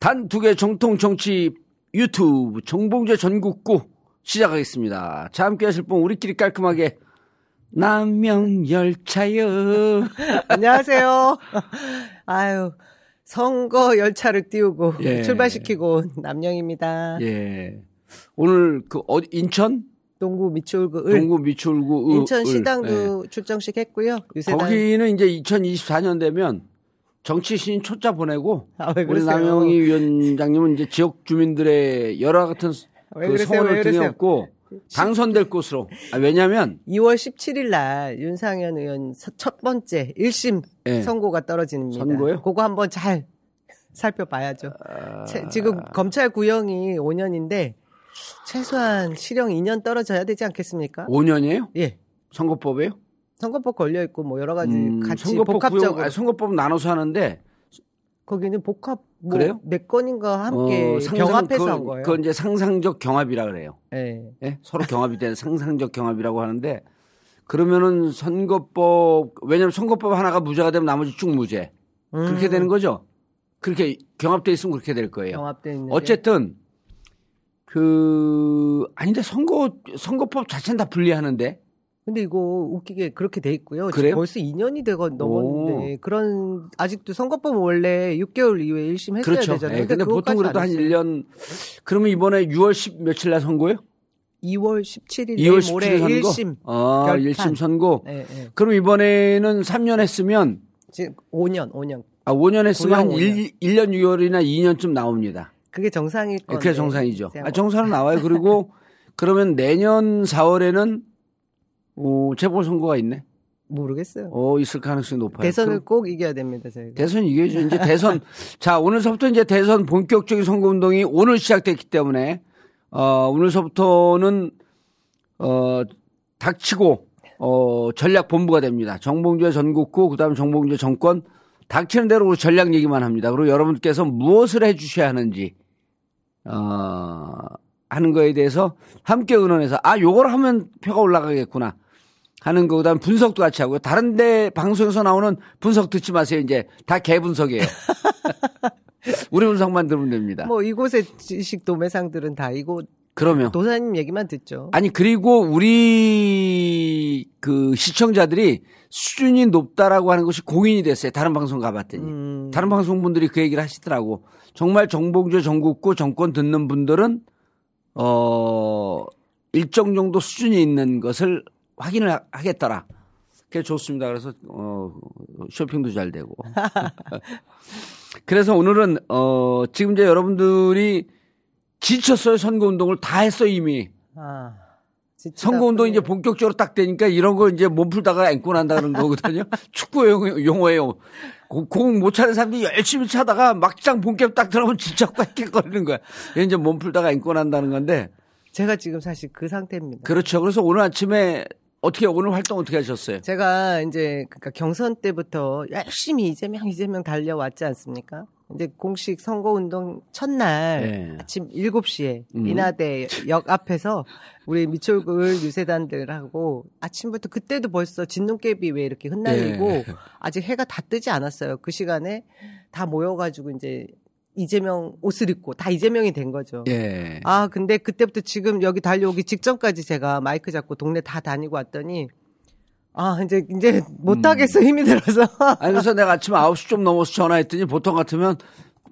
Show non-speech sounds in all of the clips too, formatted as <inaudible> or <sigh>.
단두개 정통 정치 유튜브 정봉재 전국구 시작하겠습니다. 자, 함께 하실 분 우리끼리 깔끔하게 남명열차요. <laughs> 안녕하세요. 아유, 선거 열차를 띄우고 예. 출발시키고 온 남영입니다. 예. 오늘 그 어디 인천 동구 미추홀구 을 동구 미추홀구 의- 인천 을. 시당도 출정식 했고요. 예. 유세단 거기는 이제 2024년 되면 정치 신인 초짜 보내고 아, 왜 우리? 남영희 위원장님은 이제 지역 주민들의 여러 같은 왜그왜 등에? 업고 당선될 것으로. 아, 왜냐하면 2월 17일 날 윤상현 의원 서- 첫 번째 1심 예. 선고가 떨어집니다. 선고요? 그거 한번 잘 <laughs> 살펴봐야죠. 아. 채- 지금 검찰 구형이 5년인데 최소한 실형 2년 떨어져야 되지 않겠습니까? 5년이에요? 예. 선거법에요? 선거법 걸려 있고 뭐 여러 가지 음, 같이 선거법 복합적으로 구형, 아니, 선거법 나눠서 하는데 거기는 복합 뭐 그래요? 네 건인가 함께 어, 상상- 병합해서 그, 한 거예요. 그건 이제 상상적 경합이라 그래요. 예. 예? 서로 경합이 되는 상상적 경합이라고 하는데 그러면은 선거법 왜냐면 선거법 하나가 무죄가 되면 나머지 쭉 무죄 그렇게 음, 되는 거죠. 그렇게 경합돼 있으면 그렇게 될 거예요. 병합돼 있는. 어쨌든 그 아닌데 선거 선거법 자체는 다 분리하는데 근데 이거 웃기게 그렇게 돼 있고요. 그래요? 벌써 2년이 되고 넘었는데 그런 아직도 선거법은 원래 6개월 이후에 1심 했어야 그렇죠. 되잖아요. 예, 근데 보통 그것까지 그래도 안한 했어요. 1년 그러면 이번에 6월 10 며칠 날 선거요? 2월 17일 2월 내일 모레 17일 선거. 1심. 아, 결판. 1심 선고. 예, 예. 그럼 이번에는 3년 했으면 지금 5년, 5년. 아, 5년 했으면 한 구형 1, 1년 6월이나 2년쯤 나옵니다. 그게 정상일 건데. 그게 정상이죠. 아, 정상은 나와요. 그리고 <laughs> 그러면 내년 4월에는 어, 재보선거가 있네. 모르겠어요. 어, 있을 가능성이 높아요. 대선을 꼭 이겨야 됩니다, 저희가. 대선 이겨야죠. 이제 대선. <laughs> 자, 오늘서부터 이제 대선 본격적인 선거 운동이 오늘 시작됐기 때문에, 어, 오늘서부터는, 어, 닥치고, 어, 전략 본부가 됩니다. 정봉주의 전국구, 그 다음에 정봉주의 정권, 닥치는 대로 전략 얘기만 합니다. 그리고 여러분께서 무엇을 해 주셔야 하는지, 어, 하는 거에 대해서 함께 의논해서, 아, 요걸 하면 표가 올라가겠구나. 하는 거, 그 다음 분석도 같이 하고요. 다른 데 방송에서 나오는 분석 듣지 마세요. 이제 다 개분석이에요. <laughs> 우리 분석만 들으면 됩니다. 뭐 이곳의 지식 도매상들은 다 이곳 그러면. 도사님 얘기만 듣죠. 아니, 그리고 우리 그 시청자들이 수준이 높다라고 하는 것이 공인이 됐어요. 다른 방송 가봤더니. 음. 다른 방송 분들이 그 얘기를 하시더라고. 정말 정봉주 전국구 정권 듣는 분들은 어 일정 정도 수준이 있는 것을 확인을 하- 하겠더라. 그게 좋습니다. 그래서 어 쇼핑도 잘 되고. <laughs> 그래서 오늘은 어 지금 이제 여러분들이 지쳤어요. 선거 운동을 다 했어요 이미. 아, 선거 운동 이제 본격적으로 딱 되니까 이런 거 이제 몸 풀다가 앵고 난다는 거거든요. <laughs> 축구 용- 용어예요. 공 못 차는 사람들이 열심히 차다가 막장 본격 딱 들어가면 진짜 꽉깨거리는 거야. 이제 몸 풀다가 앵고 난다는 건데. 제가 지금 사실 그 상태입니다. 그렇죠. 그래서 오늘 아침에 어떻게 오늘 활동 어떻게 하셨어요? 제가 이제 그러니까 경선 때부터 열심히 이재명 이재명 달려왔지 않습니까? 이제 공식 선거 운동 첫날 네. 아침 7시에 음. 인하대 역 앞에서 우리 미철굴 유세단들하고 아침부터 그때도 벌써 진눈깨비 왜 이렇게 흩날리고 네. 아직 해가 다 뜨지 않았어요. 그 시간에 다 모여가지고 이제 이재명 옷을 입고 다 이재명이 된 거죠. 예. 아, 근데 그때부터 지금 여기 달려오기 직전까지 제가 마이크 잡고 동네 다 다니고 왔더니 아, 이제 이제 못 하겠어. 힘이 들어서. <laughs> 아니, 그래서 내가 아침 9시 좀 넘어서 전화했더니 보통 같으면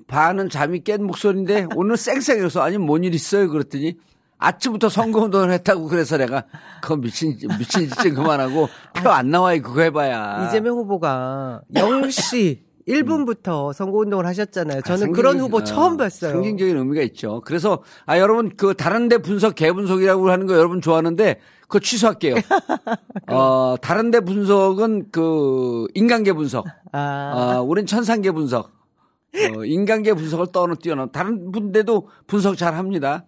반은 잠이 깬 목소리인데 오늘 쌩쌩해서 아니 뭔 일 있어요? 그랬더니 아침부터 선거운동을 했다고 그래서 내가 그거 미친, 미친 짓좀 그만하고 <laughs> 표 안 나와요. 그거 해봐야. 이재명 후보가 0시 1분부터 선거운동을 하셨잖아요. 저는 아, 그런 후보 아, 처음 봤어요. 상징적인 의미가 있죠. 그래서 아 여러분 그 다른데 분석 개분석이라고 하는 거 여러분 좋아하는데 그거 취소할게요. <laughs> 어 다른데 분석은 그 인간계 분석. 아, 어 우린 천상계 분석. 어 인간계 분석을 떠는 뛰어넘. 다른 분들도 분석 잘 합니다.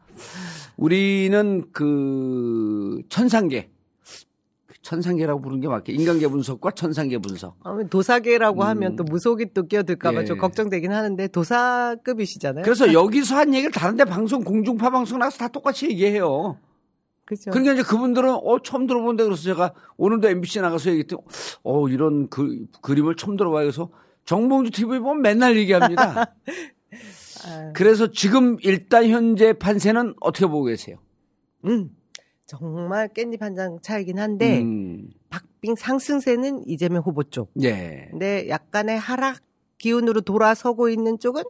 우리는 그 천상계. 천상계라고 부르는 게 맞게 인간계 분석과 천상계 분석. 아, 도사계라고 하면 또 무속이 또 끼어들까봐 음. 예. 좀 걱정되긴 하는데 도사급이시잖아요. 그래서 <laughs> 여기서 한 얘기를 다른데 방송 공중파 방송 나가서 다 똑같이 얘기해요. 그죠. 그러니까 이제 그분들은 어 처음 들어본데 그래서 제가 오늘도 MBC 나가서 얘기했더니 어 이런 그, 그림을 처음 들어봐요. 그래서 정봉주 TV 보면 맨날 얘기합니다. <laughs> 아, 그래서 지금 일단 현재 판세는 어떻게 보고 계세요? 음, 정말 깻잎 한 장 차이긴 한데 음, 박빙 상승세는 이재명 후보 쪽. 예. 근데 약간의 하락 기운으로 돌아서고 있는 쪽은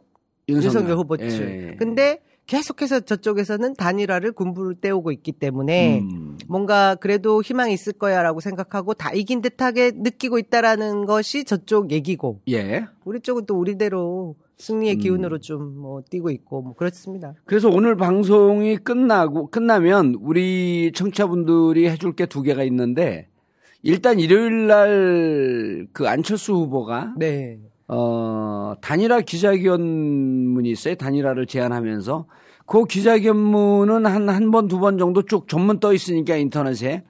윤석열 후보 측. 예. 근데 계속해서 저쪽에서는 단일화를 군부를 떼우고 있기 때문에 음, 뭔가 그래도 희망이 있을 거야라고 생각하고 다 이긴 듯하게 느끼고 있다라는 것이 저쪽 얘기고 예. 우리 쪽은 또 우리대로 승리의 음. 기운으로 좀 뭐 뛰고 있고 뭐 그렇습니다. 그래서 오늘 방송이 끝나고 끝나면 우리 청취자분들이 해줄 게 두 개가 있는데 일단 일요일 날 그 안철수 후보가 네. 어 단일화 기자회견문이 있어요. 단일화를 제안하면서 그 기자회견문은 한 한 번 두번 정도 쭉 전문 떠 있으니까 인터넷에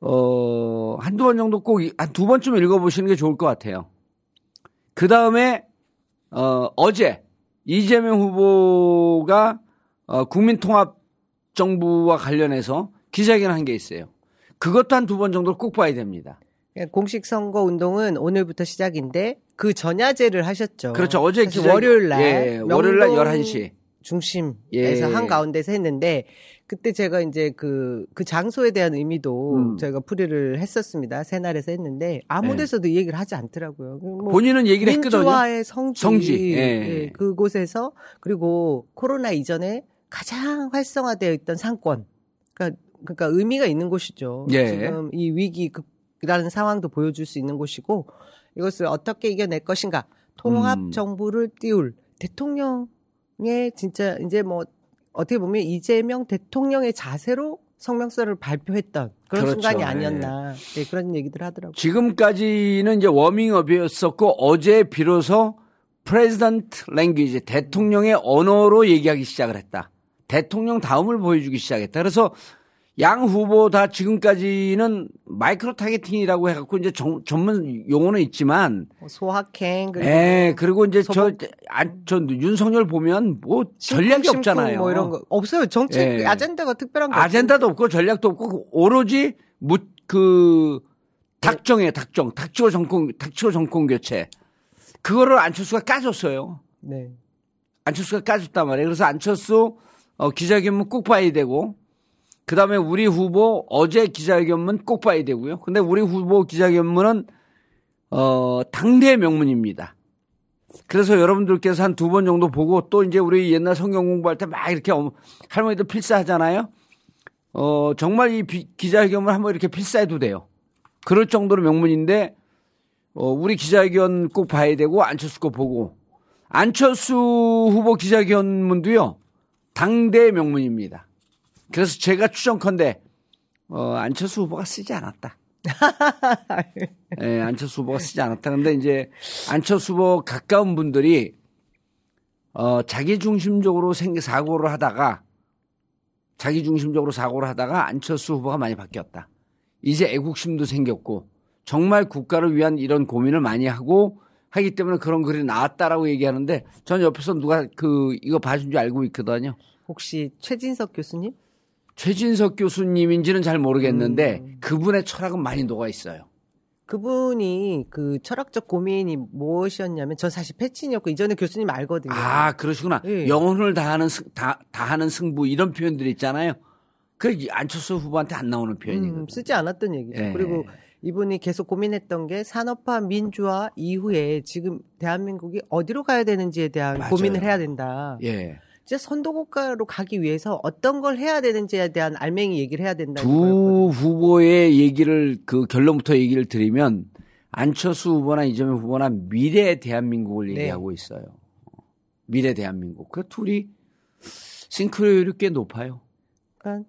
어 한두 번 정도 꼭 한 두 번쯤 읽어 보시는 게 좋을 것 같아요. 그 다음에 어 어제 이재명 후보가 어, 국민통합 정부와 관련해서 기자회견 한 게 있어요. 그것도 한 두 번 정도 꼭 봐야 됩니다. 그러니까 공식 선거 운동은 오늘부터 시작인데 그 전야제를 하셨죠. 그렇죠. 어제 월요일 날 예, 월요일 날 명동 11시. 중심에서 예. 한 가운데서 했는데 그때 제가 이제 그, 그 장소에 대한 의미도 음. 저희가 풀이를 했었습니다. 새날에서 했는데 아무 네. 데서도 이 얘기를 하지 않더라고요. 뭐 본인은 얘기를 했거든요. 민주화의 성지, 성지, 예. 예, 그곳에서 그리고 코로나 이전에 가장 활성화되어 있던 상권, 그러니까, 그러니까 의미가 있는 곳이죠. 예. 지금 이 위기라는 상황도 보여줄 수 있는 곳이고 이것을 어떻게 이겨낼 것인가, 통합 음. 정부를 띄울 대통령 의 진짜 이제 뭐 어떻게 보면 이재명 대통령의 자세로 성명서를 발표했던 그런 그렇죠. 순간이 아니었나 예, 그런 얘기들 하더라고요. 지금까지는 이제 워밍업이었었고 어제 비로소 president language 대통령의 언어로 얘기하기 시작을 했다. 대통령 다음을 보여주기 시작했다. 그래서 양 후보 다 지금까지는 micro targeting이라고 해갖고 이제 정- 전문 용어는 있지만, 뭐 소확행 그리고 예, 그리고 이제 저, 소복- 안, 저 윤석열 보면 뭐 전략이 없잖아요. 뭐 이런 거 없어요. 정책 예. 아젠다가 특별한 거 아젠다도 없고 전략도 없고 오로지 무, 그 닥정이에요, 닥정. 닥치고 정권, 닥치고 정권 교체. 그거를 안철수가 까줬어요. 없- 네. 안철수가 까줬단 말이에요. 그래서 안철수 어, 기자회견문 꼭 봐야 되고, 그 다음에 우리 후보 어제 기자회견문 꼭 봐야 되고요. 근데 우리 후보 기자회견문은 어, 당대 명문입니다. 그래서 여러분들께서 한 두 번 정도 보고 또 이제 우리 옛날 성경 공부할 때 막 이렇게 할머니들 필사하잖아요. 어, 정말 이 비- 기자회견을 한번 이렇게 필사해도 돼요. 그럴 정도로 명문인데, 어, 우리 기자회견 꼭 봐야 되고, 안철수 거 보고, 안철수 후보 기자회견문도요, 당대 명문입니다. 그래서 제가 추정컨대, 어, 안철수 후보가 쓰지 않았다. <laughs> 예, 안철수 후보가 쓰지 않았다. 근데 이제 안철수 후보 가까운 분들이, 어, 자기 중심적으로 생, 사고를 하다가, 자기 중심적으로 사고를 하다가 안철수 후보가 많이 바뀌었다. 이제 애국심도 생겼고, 정말 국가를 위한 이런 고민을 많이 하고 하기 때문에 그런 글이 나왔다라고 얘기하는데, 전 옆에서 누가 그, 이거 봐준 줄 알고 있거든요. 혹시 최진석 교수님? 최진석 교수님인지는 잘 모르겠는데, 그분의 철학은 많이 녹아 있어요. 그분이 그 철학적 고민이 무엇이었냐면 전 사실 패친이었고 이전에 교수님 알거든요. 아, 그러시구나. 예. 영혼을 다하는, 승, 다, 다하는 승부, 이런 표현들이 있잖아요. 그 안철수 후보한테 안 나오는 표현이거든요. 음, 쓰지 않았던 얘기죠. 예. 그리고 이분이 계속 고민했던 게 산업화 민주화 이후에 지금 대한민국이 어디로 가야 되는지에 대한 맞아요. 고민을 해야 된다. 예. 진짜 선도국가로 가기 위해서 어떤 걸 해야 되는지에 대한 알맹이 얘기를 해야 된다. 두 후보의 얘기를 그 결론부터 얘기를 드리면 안철수 후보나 이재명 후보나 미래 대한민국을 네. 얘기하고 있어요. 미래 대한민국. 그 둘이 싱크로율이 꽤 높아요. 그러니까,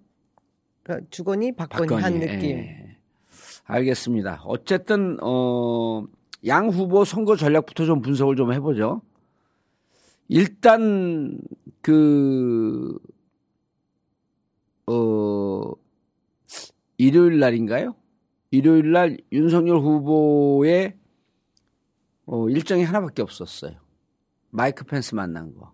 그러니까 주거니 박건이 한 박건희. 느낌. 예. 알겠습니다. 어쨌든 어, 양 후보 선거 전략부터 좀 분석을 좀 해보죠. 일단 그 어, 일요일 날인가요? 일요일 날 윤석열 후보의 어, 일정이 하나밖에 없었어요. 마이크 펜스 만난 거.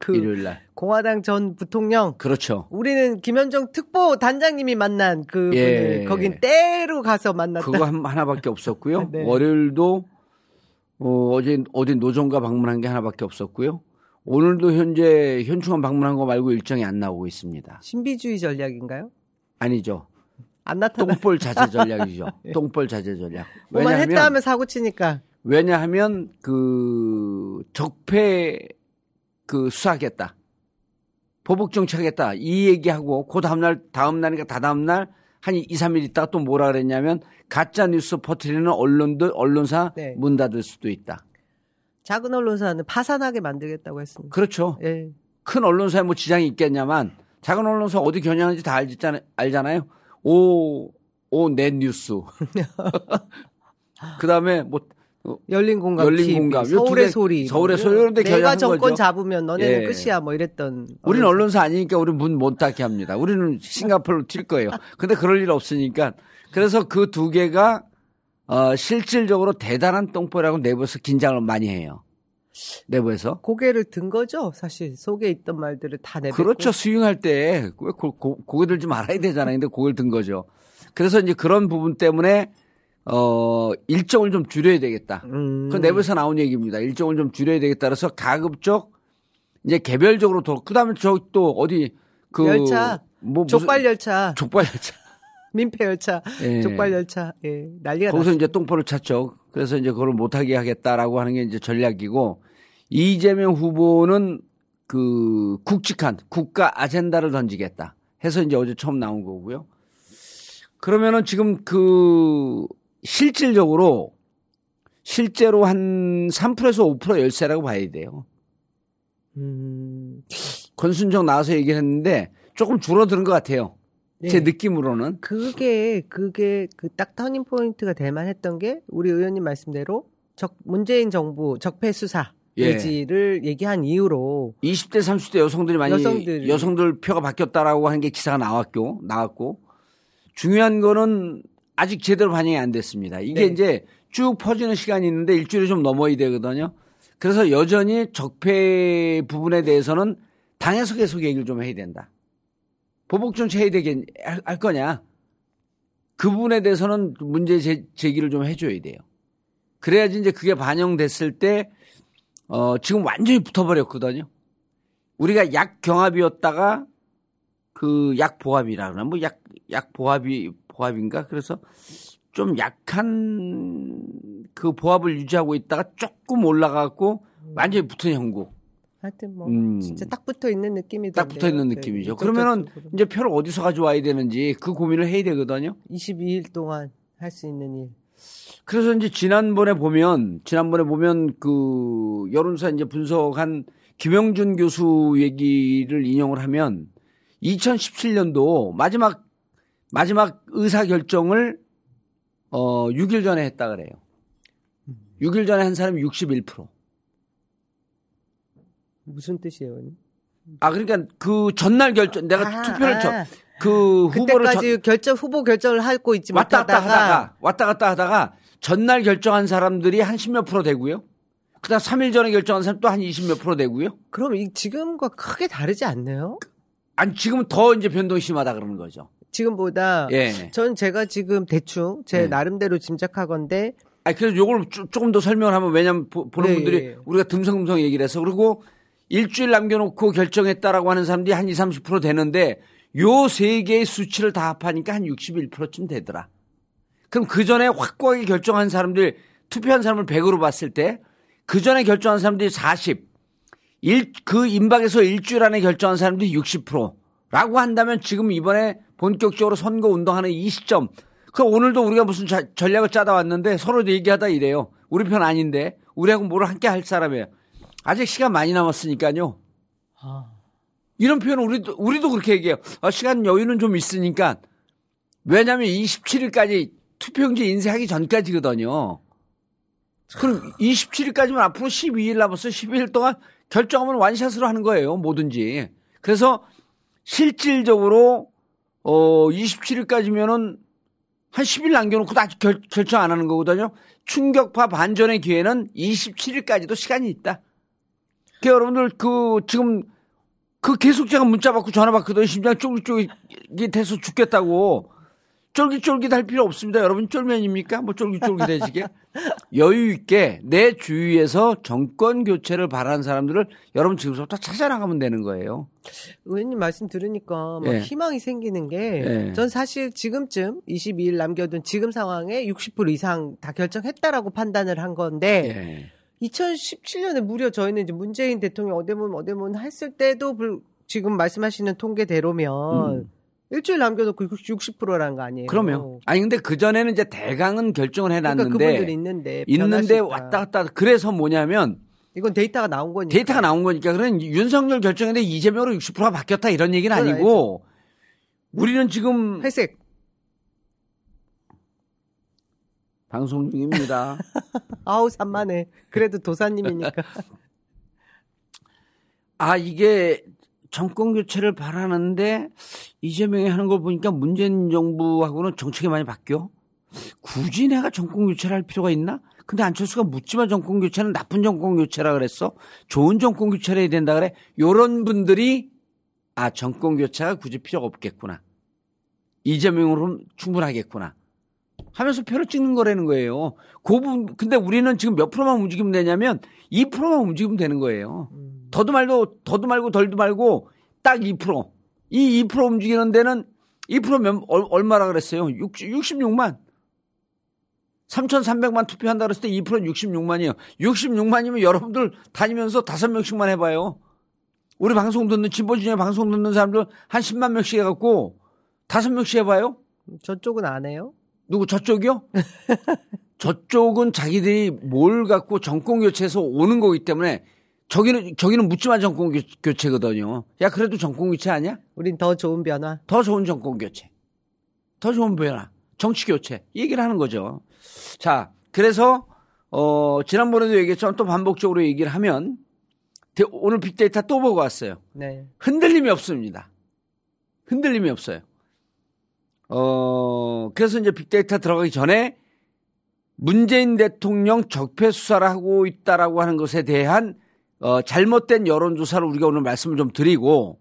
그 일요일 날. 공화당 전 부통령 그렇죠. 우리는 김현정 특보 단장님이 만난 그 예. 분을 거긴 때로 가서 만났다. 그거 한, 하나밖에 없었고요. <laughs> 네. 월요일도 어, 어제 어디 노정가 방문한 게 하나밖에 없었고요. 오늘도 현재 현충원 방문한 거 말고 일정이 안 나오고 있습니다. 신비주의 전략인가요? 아니죠. 안 나타나. 똥볼 자제 전략이죠. <laughs> 똥볼 자제 전략. 뭐만 했다 하면 사고 치니까. 왜냐하면 그 적폐 그 수사하겠다. 보복 정치하겠다. 이 얘기하고 그 다음 날 다음 날이니까 다 다음 날 한 2, 3일 있다가 또 뭐라 그랬냐면 가짜 뉴스 퍼뜨리는 언론들 언론사 네. 문 닫을 수도 있다. 작은 언론사는 파산하게 만들겠다고 했습니다. 그렇죠. 예. 큰 언론사에 뭐 지장이 있겠냐만 작은 언론사 어디 겨냥하는지 다 알잖아요. 알잖아요. 오, 오, 넷 뉴스. <laughs> 그 다음에 뭐, 열린 공감, 열린 TV, 공감. 서울의 개, 소리, 서울의 뭐 소리 이런 데 내가 정권 거죠. 잡으면 너네는 예. 끝이야 뭐 이랬던. 우리는 언론사 아니니까 우리 문못 닫게 합니다. 우리는 싱가포르로 튈 거예요. 근데 그럴 일 없으니까. 그래서 그 두 개가, 어, 실질적으로 대단한 똥볼이라고 내부에서 긴장을 많이 해요. 내부에서. 고개를 든 거죠, 사실 속에 있던 말들을 다 내뱉고. 그렇죠. 스윙할 때, 왜 고개 들지 말아야 되잖아요. 근데 고개를 든 거죠. 그래서 이제 그런 부분 때문에, 어, 일정을 좀 줄여야 되겠다. 음. 그 내부에서 나온 얘기입니다. 일정을 좀 줄여야 되겠다. 그래서 가급적, 이제 개별적으로 도, 그 다음에 저 또 어디, 그. 열차. 뭐 족발 열차, 족발 열차. <laughs> 민폐 열차, 예. 족발 열차, 예, 난리가 거기서 났어요. 이제 똥볼을 찼죠. 그래서 이제 그걸 못하게 하겠다라고 하는 게 이제 전략이고, 이재명 후보는 그 굵직한 국가 아젠다를 던지겠다 해서 이제 어제 처음 나온 거고요. 그러면은 지금 그 실질적으로 실제로 한 3%에서 5% 열세라고 봐야 돼요. 음, 권순정 나와서 얘기를 했는데 조금 줄어드는 것 같아요. 제 네. 느낌으로는. 그게 그게 그 딱 turning point가 될 만했던 게 우리 의원님 말씀대로 적 문재인 정부 적폐 수사 예. 의지를 얘기한 이후로 20대, 30대 여성들이 많이 여성들이. 여성들 표가 바뀌었다라고 하는 게 기사가 나왔고 나왔고 중요한 거는 아직 제대로 반영이 안 됐습니다. 이게 네. 이제 쭉 퍼지는 시간이 있는데 일주일이 좀 넘어야 되거든요. 그래서 여전히 적폐 부분에 대해서는 당에서 계속 얘기를 좀 해야 된다. 보복 정치 해야 되겠 할, 할 거냐? 그 부분에 대해서는 문제 제, 제기를 좀 해줘야 돼요. 그래야지 이제 그게 반영됐을 때 어, 지금 완전히 붙어버렸거든요. 우리가 약 경합이었다가 그 약 보합이라 그러나 뭐 약, 약 보합이, 보합인가? 그래서 좀 약한 그 보합을 유지하고 있다가 조금 올라가고 완전히 붙은 형국. 하여튼 뭐 음. 진짜 딱 붙어 있는 느낌이 딱 붙어 있는 느낌이죠. 그러면은 이제 표를 어디서 가져와야 되는지 그 고민을 해야 되거든요. 22일 동안 할 수 있는 일. 그래서 이제 지난번에 보면 지난번에 보면 그 여론사 이제 분석한 김영준 교수 얘기를 인용을 하면 2017년도 마지막 마지막 의사 결정을 어 6일 전에 했다 그래요. 6일 전에 한 사람이 61%. 무슨 뜻이에요? 아 그러니까 그 전날 결정 내가 아, 투표를 아. 저, 그 후보를 전- 그때까지 결정 후보 결정을 하고 있지 왔다 갔다 하다가 왔다 갔다 하다가 전날 결정한 사람들이 한 10몇 프로 되고요. 그다음 3일 전에 결정한 사람 또 한 20몇 프로 되고요. 그럼 이 지금과 크게 다르지 않나요? 아니 지금은 더 이제 변동이 심하다 그러는 거죠. 지금보다 예. 전 제가 지금 대충 제 네. 나름대로 짐작하건데 아니 그래서 요걸 조- 조금 더 설명을 하면 왜냐면 보, 는 네, 분들이 예, 예. 우리가 듬성듬성 얘기를 해서 그리고 일주일 남겨놓고 결정했다라고 하는 사람들이 한 20, 30% 되는데 요 세 개의 수치를 다 합하니까 한 61%쯤 되더라. 그럼 그 전에 확고하게 결정한 사람들 투표한 사람을 100으로 봤을 때 그 전에 결정한 사람들이 40, 일, 그 임박에서 일주일 안에 결정한 사람들이 60% 라고 한다면 지금 이번에 본격적으로 선거 운동하는 이 시점. 그 오늘도 우리가 무슨 자- 전략을 짜다 왔는데 서로 얘기하다 이래요. 우리 편 아닌데 우리하고 뭘 함께 할 사람이에요. 아직 시간 많이 남았으니까요. 아, 이런 표현 우리도 우리도 그렇게 얘기해요. 아, 시간 여유는 좀 있으니까 왜냐하면 27일까지 투표용지 인쇄하기 전까지거든요. 그럼 27일까지면 앞으로 12일 남았어. 12일 동안 결정하면 완샷으로 하는 거예요. 뭐든지. 그래서 실질적으로 어 27일까지면은 한 10일 남겨놓고 다 결, 결정 안 하는 거거든요. 충격파 반전의 기회는 27일까지도 시간이 있다. 그 여러분들 그 지금 그 계속 제가 문자 받고 전화 받거든요. 심장 쫄깃쫄깃이 돼서 죽겠다고. 쫄깃쫄깃할 필요 없습니다. 여러분 쫄면입니까? 뭐 쫄깃쫄깃해지게 여유 있게 내 주위에서 정권 교체를 바라는 사람들을 여러분 지금부터 찾아나가면 되는 거예요. 의원님 말씀 들으니까 막 예. 희망이 생기는 게 예. 전 사실 지금쯤 22일 남겨둔 지금 상황에 60% 이상 다 결정했다라고 판단을 한 건데 예. 2017년에 무려 저희는 이제 문재인 대통령 어대문 어대문 했을 때도 불- 지금 말씀하시는 통계대로면 음. 일주일 남겨놓고 60%라는 거 아니에요? 그러면 아니 근데 그 전에는 이제 대강은 결정을 그러니까 해놨는데 그분들이 있는데 있는데. 왔다 갔다 그래서 뭐냐면 이건 데이터가 나온 거니까. 데이터가 나온 거니까. 그런 윤석열 결정인데 이재명으로 60%가 바뀌었다 이런 얘기는 아니고 우리는 지금 회색. 방송 중입니다. <laughs> 아우 산만해. 그래도 도사님이니까. <laughs> 아 이게 정권 교체를 바라는데 이재명이 하는 걸 보니까 문재인 정부하고는 정책이 많이 바뀌어. 굳이 내가 정권 교체를 할 필요가 있나? 근데 안철수가 묻지마 정권 교체는 나쁜 정권 교체라 그랬어. 좋은 정권 교체를 해야 된다 그래. 요런 분들이 아 정권 교체가 굳이 필요가 없겠구나. 이재명으로 충분하겠구나. 하면서 표를 찍는 거라는 거예요. 그 부분 근데 우리는 지금 몇 프로만 움직이면 되냐면 2%만 움직이면 되는 거예요. 음. 더도 말도 더도 말고 덜도 말고 딱 2%. 이 2% 움직이는 데는 2% 몇, 얼- 얼마라 그랬어요? 60, 66만. 3,300만 투표한다 그랬을 때 2%는 66만이에요. 66만이면 여러분들 다니면서 다섯 명씩만 해봐요. 우리 방송 듣는, 진보 진영 방송 듣는 사람들 한 10만 명씩 해갖고 다섯 명씩 해봐요. 저쪽은 안 해요? 누구 저쪽이요? <laughs> 저쪽은 자기들이 뭘 갖고 정권 교체해서 오는 거기 때문에 저기는 저기는 묻지마 정권 교- 교체거든요. 야 그래도 정권 교체 아니야? 우린 더 좋은 변화 더 좋은 정권 교체, 더 좋은 변화, 정치 교체 이 얘기를 하는 거죠. 자 그래서 어 지난번에도 얘기했지만 또 반복적으로 얘기를 하면 대- 오늘 빅데이터 또 보고 왔어요. 네 흔들림이 없습니다. 흔들림이 없어요. 어, 그래서 이제 빅데이터 들어가기 전에 문재인 대통령 적폐 수사를 하고 있다라고 하는 것에 대한 어, 잘못된 여론조사를 우리가 오늘 말씀을 좀 드리고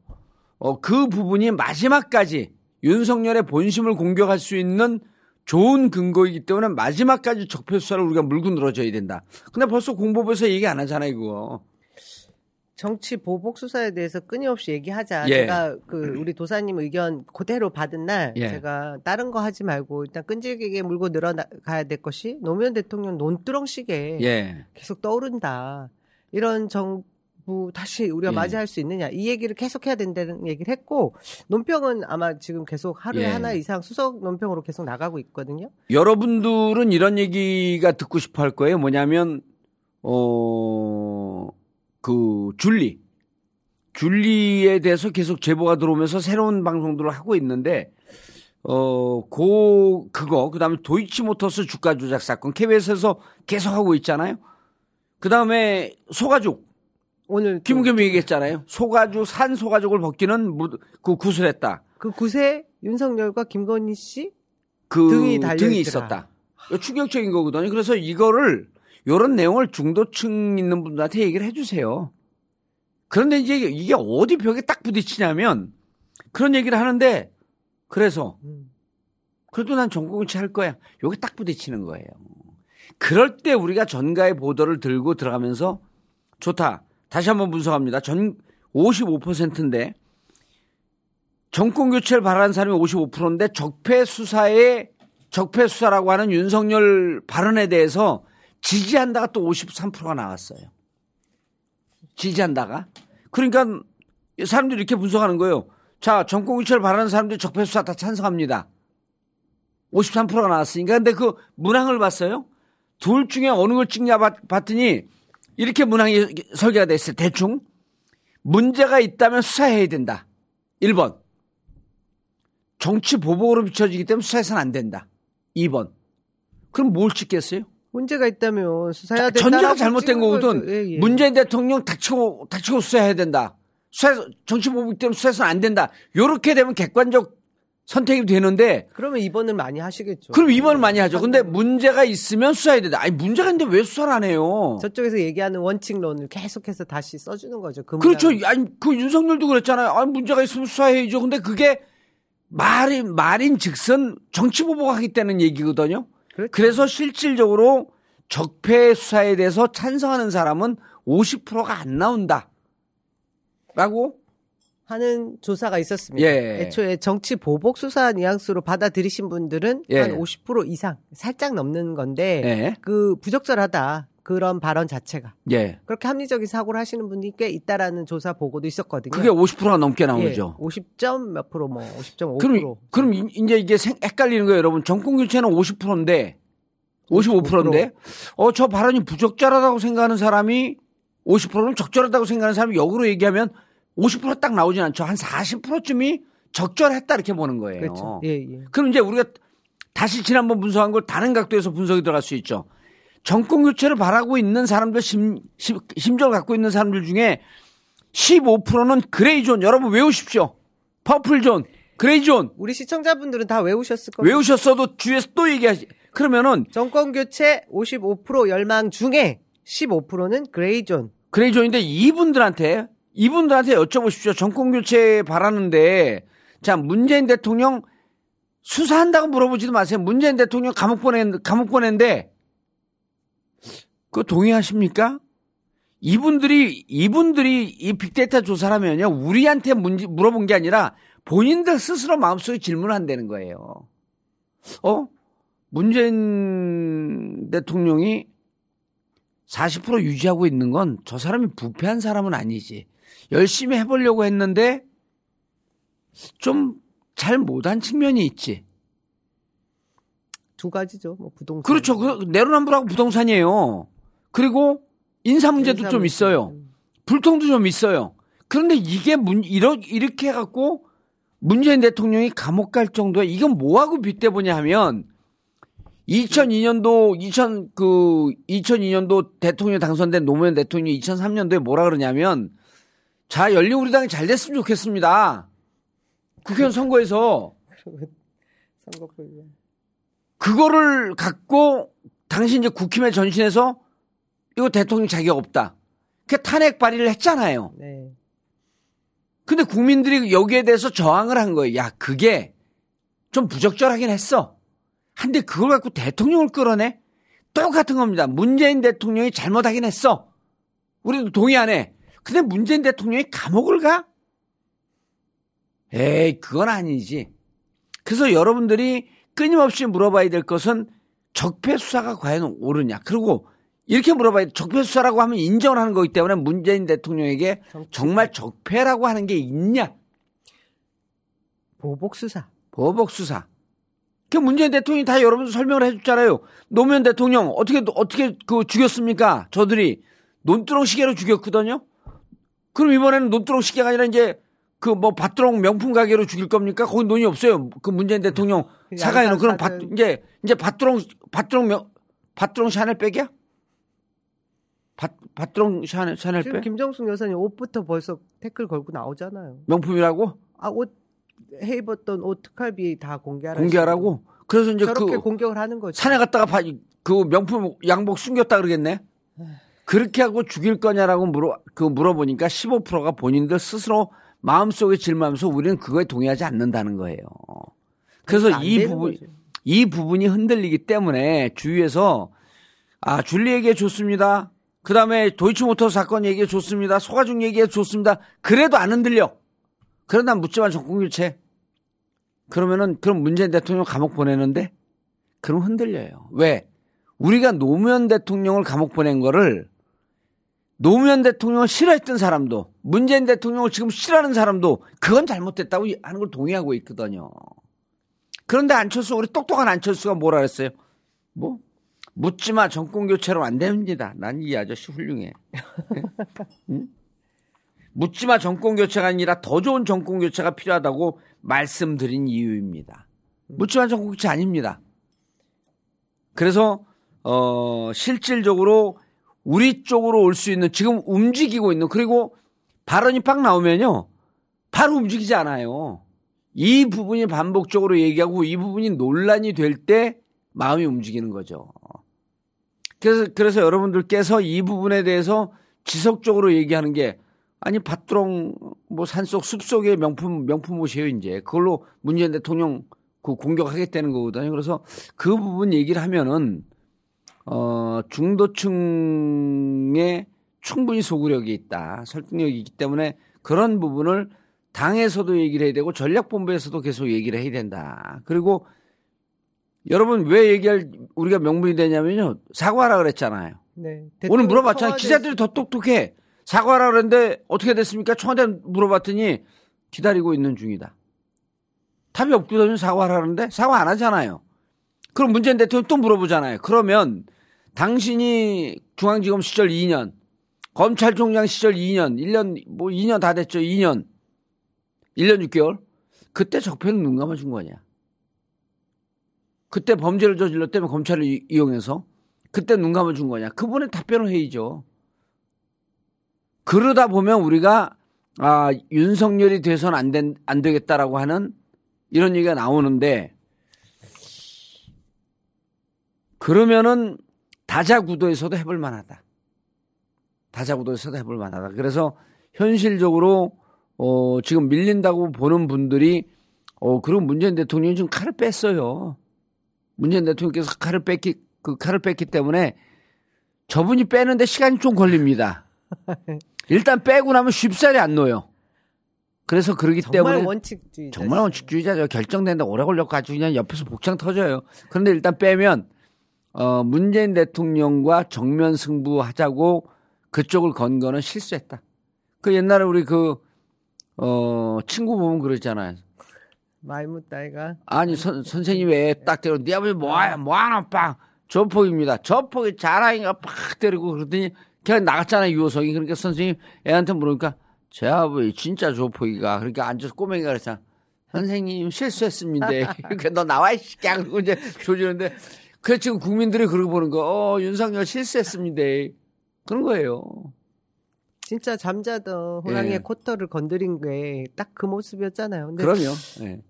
어, 그 부분이 마지막까지 윤석열의 본심을 공격할 수 있는 좋은 근거이기 때문에 마지막까지 적폐 수사를 우리가 물고 늘어져야 된다. 근데 벌써 공보부에서 얘기 안 하잖아요, 그거. 정치 보복 수사에 대해서 끊임없이 얘기하자. 예. 제가 그 우리 도사님 의견 그대로 받은 날 예. 제가 다른 거 하지 말고 일단 끈질기게 물고 늘어가야 될 것이 노무현 대통령 논두렁식에 예. 계속 떠오른다. 이런 정부 다시 우리가 예. 맞이할 수 있느냐 이 얘기를 계속 해야 된다는 얘기를 했고 논평은 아마 지금 계속 하루에 예. 하나 이상 수석 논평으로 계속 나가고 있거든요. 여러분들은 이런 얘기가 듣고 싶어 할 거예요. 뭐냐면, 어, 그, 줄리. 줄리에 대해서 계속 제보가 들어오면서 새로운 방송들을 하고 있는데, 어, 고, 그거, 그 다음에 도이치모터스 주가 조작 사건, KBS에서 계속 하고 있잖아요. 그 다음에 소가죽, 오늘 그- 김우겸이 얘기했잖아요. 소가죽, 산 소가죽을 벗기는 무, 그 구술했다. 그 구세 윤석열과 김건희 씨 그 등이 달려 등이. 있었다. 충격적인 거거든요. 그래서 이거를 이런 내용을 중도층 있는 분들한테 얘기를 해주세요. 그런데 이제 이게 어디 벽에 딱 부딪히냐면 그런 얘기를 하는데 그래서 음. 그래도 난 전공치 할 거야. 여기 딱 부딪히는 거예요. 그럴 때 우리가 전가의 보도를 들고 들어가면서 좋다. 다시 한번 분석합니다. 전 55%인데 정권 교체를 바라는 사람이 55%인데 적폐 수사에 적폐 수사라고 하는 윤석열 발언에 대해서 지지한다가 또 53%가 나왔어요. 지지한다가. 그러니까 사람들이 이렇게 분석하는 거예요. 자, 정권 교체를 바라는 사람들이 적폐 수사 다 찬성합니다. 53%가 나왔으니까. 근데 그 문항을 봤어요. 둘 중에 어느 걸 찍냐 봤- 봤더니 이렇게 문항이 설계가 됐어요. 대충. 문제가 있다면 수사해야 된다. 1번. 정치 보복으로 비춰지기 때문에 수사해서는 안 된다. 2번. 그럼 뭘 찍겠어요? 문제가 있다면 수사해야 자, 된다. 전제가 잘못된 거거든. 예, 예. 문재인 대통령 닥치고 닥치고 수사해야 된다. 수사 정치 보복 때문에 수사해서는 안 된다. 요렇게 되면 객관적 선택이 되는데 그러면 입원을 많이 하시겠죠. 그럼 입원을 많이 하죠. 근데 문제가 있으면 수사해야 된다. 아니 문제가 있는데 왜 수사를 안 해요? 저쪽에서 얘기하는 원칙론을 계속해서 다시 써주는 거죠. 그 그렇죠. 아니 그 윤석열도 그랬잖아요. 아 문제가 있으면 수사해야죠. 근데 그게 말이 말인 즉슨 정치 보복하겠다는 얘기거든요. 그렇죠. 그래서 실질적으로 적폐 수사에 대해서 찬성하는 사람은 50%가 안 나온다. 라고 하는 조사가 있었습니다. 예. 애초에 정치 보복 수사 뉘앙스로 받아들이신 분들은 예. 한50% 이상, 살짝 넘는 건데 예. 그 부적절하다 그런 발언 자체가 예. 그렇게 합리적인 사고를 하시는 분이 꽤 있다라는 조사 보고도 있었거든요. 그게 50%가 넘게 예, 나오죠. 50점 몇 프로 뭐 50.5%. 그럼 그럼 이- 이제 이게 생- 헷갈리는 거예요, 여러분. 정권 교체는 50%인데 55%인데 어저 발언이 부적절하다고 생각하는 사람이 50%는 적절하다고 생각하는 사람이 역으로 얘기하면 50%딱 나오진 않죠. 한 40%쯤이 적절했다 이렇게 보는 거예요. 그렇죠. 예, 예. 그럼 이제 우리가 다시 지난번 분석한 걸 다른 각도에서 분석이 들어갈 수 있죠. 정권 교체를 바라고 있는 사람들 심, 심, 심정을 갖고 있는 사람들 중에 15%는 gray zone 여러분 외우십시오. purple zone, gray zone 우리 시청자분들은 다 외우셨을 거예요. 외우셨어도 주위에서 또 얘기하시. 그러면은 정권 교체 55% 열망 중에 15%는 gray zone. gray zone인데 이분들한테 이분들한테 여쭤보십시오. 정권 교체 바라는데 자 문재인 대통령 수사한다고 물어보지도 마세요. 문재인 대통령 감옥 보낸 감옥 보낸데 그 동의하십니까? 이분들이 이분들이 이 빅데이터 조사를 하면요 우리한테 문제, 물어본 게 아니라 본인들 스스로 마음속에 질문을 한다는 거예요. 어 문재인 대통령이 40% 유지하고 있는 건 저 사람이 부패한 사람은 아니지. 열심히 해보려고 했는데 좀 잘 못한 측면이 있지. 두 가지죠. 뭐 부동산. 그렇죠. 그 내로남불하고 부동산이에요. 그리고 인사 문제도 인사 좀 문제. 있어요. 불통도 좀 있어요. 그런데 이게 문, 이러, 이렇게 해갖고 문재인 대통령이 감옥 갈 정도에 이건 뭐하고 빗대보냐 하면 2002년도 2000 그 2002년도 대통령 당선된 노무현 대통령이 2003년도에 뭐라 그러냐면 자 열린우리당이 잘 됐으면 좋겠습니다. 국회의원 선거에서. 그거를 갖고 당시 이제 국힘의 전신에서 이거 대통령 자격 없다. 그 탄핵 발의를 했잖아요. 네. 근데 국민들이 여기에 대해서 저항을 한 거예요. 야, 그게 좀 부적절하긴 했어. 한데 그걸 갖고 대통령을 끌어내? 똑같은 겁니다. 문재인 대통령이 잘못하긴 했어. 우리도 동의 안 해. 근데 문재인 대통령이 감옥을 가? 에이, 그건 아니지. 그래서 여러분들이 끊임없이 물어봐야 될 것은 적폐 수사가 과연 옳으냐. 그리고 이렇게 물어봐야 돼. 적폐 수사라고 하면 인정을 하는 거기 때문에 문재인 대통령에게 정말 적폐라고 하는 게 있냐? 보복 수사. 보복 수사. 그 문재인 대통령이 다 여러분 설명을 해줬잖아요. 노무현 대통령 어떻게 어떻게 그 죽였습니까? 저들이 논두렁 시계로 죽였거든요. 그럼 이번에는 논두렁 시계가 아니라 이제 그 뭐 밭두렁 명품 가게로 죽일 겁니까? 거기 논이 없어요. 그 문재인 대통령 사과에는 그럼 밭. 이제 이제 밭두렁 밭두렁 명 밭두렁 샤넬백이야? 밭 밭두렁 샤넬 지금 샤넬백 김정숙 여사님 옷부터 벌써 댓글 걸고 나오잖아요. 명품이라고 아, 옷, 해 입었던 옷 특활비 다 공개하라. 공개하라고? 그래서 이제 저렇게 그 공격을 하는 거죠. 산에 갔다가 바- 그 명품 양복 숨겼다 그러겠네. 그렇게 하고 죽일 거냐라고 물어 그 물어보니까 15%가 본인들 스스로 마음속에 질문하면서 우리는 그거에 동의하지 않는다는 거예요. 그래서 안이 부분 거죠. 이 부분이 흔들리기 때문에 주위에서 아 줄리 얘기해 줬습니다. 그 다음에 도이치모터 사건 얘기해 줬습니다. 소가중 얘기해 줬습니다. 그래도 안 흔들려. 그러다 묻지마 정권 교체. 그러면은 그럼 문재인 대통령 감옥 보내는데 그럼 흔들려요. 왜? 우리가 노무현 대통령을 감옥 보낸 거를 노무현 대통령을 싫어했던 사람도 문재인 대통령을 지금 싫어하는 사람도 그건 잘못됐다고 하는 걸 동의하고 있거든요. 그런데 안철수 우리 똑똑한 안철수가 뭐라 그랬어요? 뭐 묻지마 정권 교체로 안 됩니다. 난 이 아저씨 훌륭해. <laughs> 응? 묻지마 정권 교체가 아니라 더 좋은 정권 교체가 필요하다고 말씀드린 이유입니다. 묻지마 정권 교체 아닙니다. 그래서 어 실질적으로 우리 쪽으로 올 수 있는 지금 움직이고 있는 그리고 발언이 빡 나오면요 바로 움직이지 않아요. 이 부분이 반복적으로 얘기하고 이 부분이 논란이 될 때 마음이 움직이는 거죠. 그래서 그래서 여러분들께서 이 부분에 대해서 지속적으로 얘기하는 게 아니 밭두렁 뭐 산속 숲속의 명품 명품 옷이에요 이제 그걸로 문재인 대통령 그 공격하겠다는 거거든요. 그래서 그 부분 얘기를 하면은 어 중도층에 충분히 소구력이 있다 설득력이 있기 때문에 그런 부분을 당에서도 얘기를 해야 되고 전략본부에서도 계속 얘기를 해야 된다. 그리고 여러분 왜 얘기할 우리가 명분이 되냐면요 사과하라 그랬잖아요. 네. 오늘 물어봤잖아요. 청와대- 기자들이 더 똑똑해. 사과하라 그랬는데 어떻게 됐습니까? 청와대 물어봤더니 기다리고 있는 중이다. 답이 없거든요. 사과하라 그러는데 사과 안 하잖아요. 그럼 문재인 대통령 또 물어보잖아요. 그러면 당신이 중앙지검 시절 2년, 검찰총장 시절 2년, 1년, 뭐 2년 다 됐죠. 2년. 1년 6개월. 그때 적폐는 눈 감아준 거냐. 그때 범죄를 저질렀다면 검찰을 이- 이용해서 그때 눈 감아준 거냐. 그분의 답변을 해야죠. 그러다 보면 우리가 아, 윤석열이 돼선 안, 된, 안 되겠다라고 하는 이런 얘기가 나오는데 그러면은 다자구도에서도 해볼 만하다. 다자구도에서도 해볼 만하다. 그래서 현실적으로 어, 지금 밀린다고 보는 분들이 어, 그리고 문재인 대통령이 지금 칼을 뺐어요. 문재인 대통령께서 칼을 뺐기, 그 칼을 뺐기 때문에 저분이 빼는데 시간이 좀 걸립니다. <laughs> 일단 빼고 나면 쉽사리 안 놓여. 그래서 그러기 정말 때문에 원칙주의. 정말 원칙주의자죠. 결정된다 오래 걸려가지고 그냥 옆에서 복장 터져요. 그런데 일단 빼면 어, 문재인 대통령과 정면 승부하자고 그쪽을 건 거는 실수했다. 그 옛날에 우리 그 어, 친구 보면 그러잖아요. 말무따이가? 아니 선, 선생님이 애딱 때려? 네 아버지 뭐야 뭐하나 빵 조폭입니다. 조폭이 자랑이가 팍 때리고 그러더니 그냥 나갔잖아요 유호성이. 그러니까 선생님 애한테 물으니까 제 아버지 진짜 조폭이가. 그러니까 앉아서 꼬맹이가 그랬잖아. 선생님 실수했습니다. <laughs> 그러니까 너 나와 이 새끼야. 그러고 이제 조지는데 그래 지금 국민들이 그러고 보는 거 어 윤석열 실수했습니다. 그런 거예요. 진짜 잠자던 호랑이의 예. 코털을 건드린 게 딱 그 모습이었잖아요. 근데 그럼요. 예.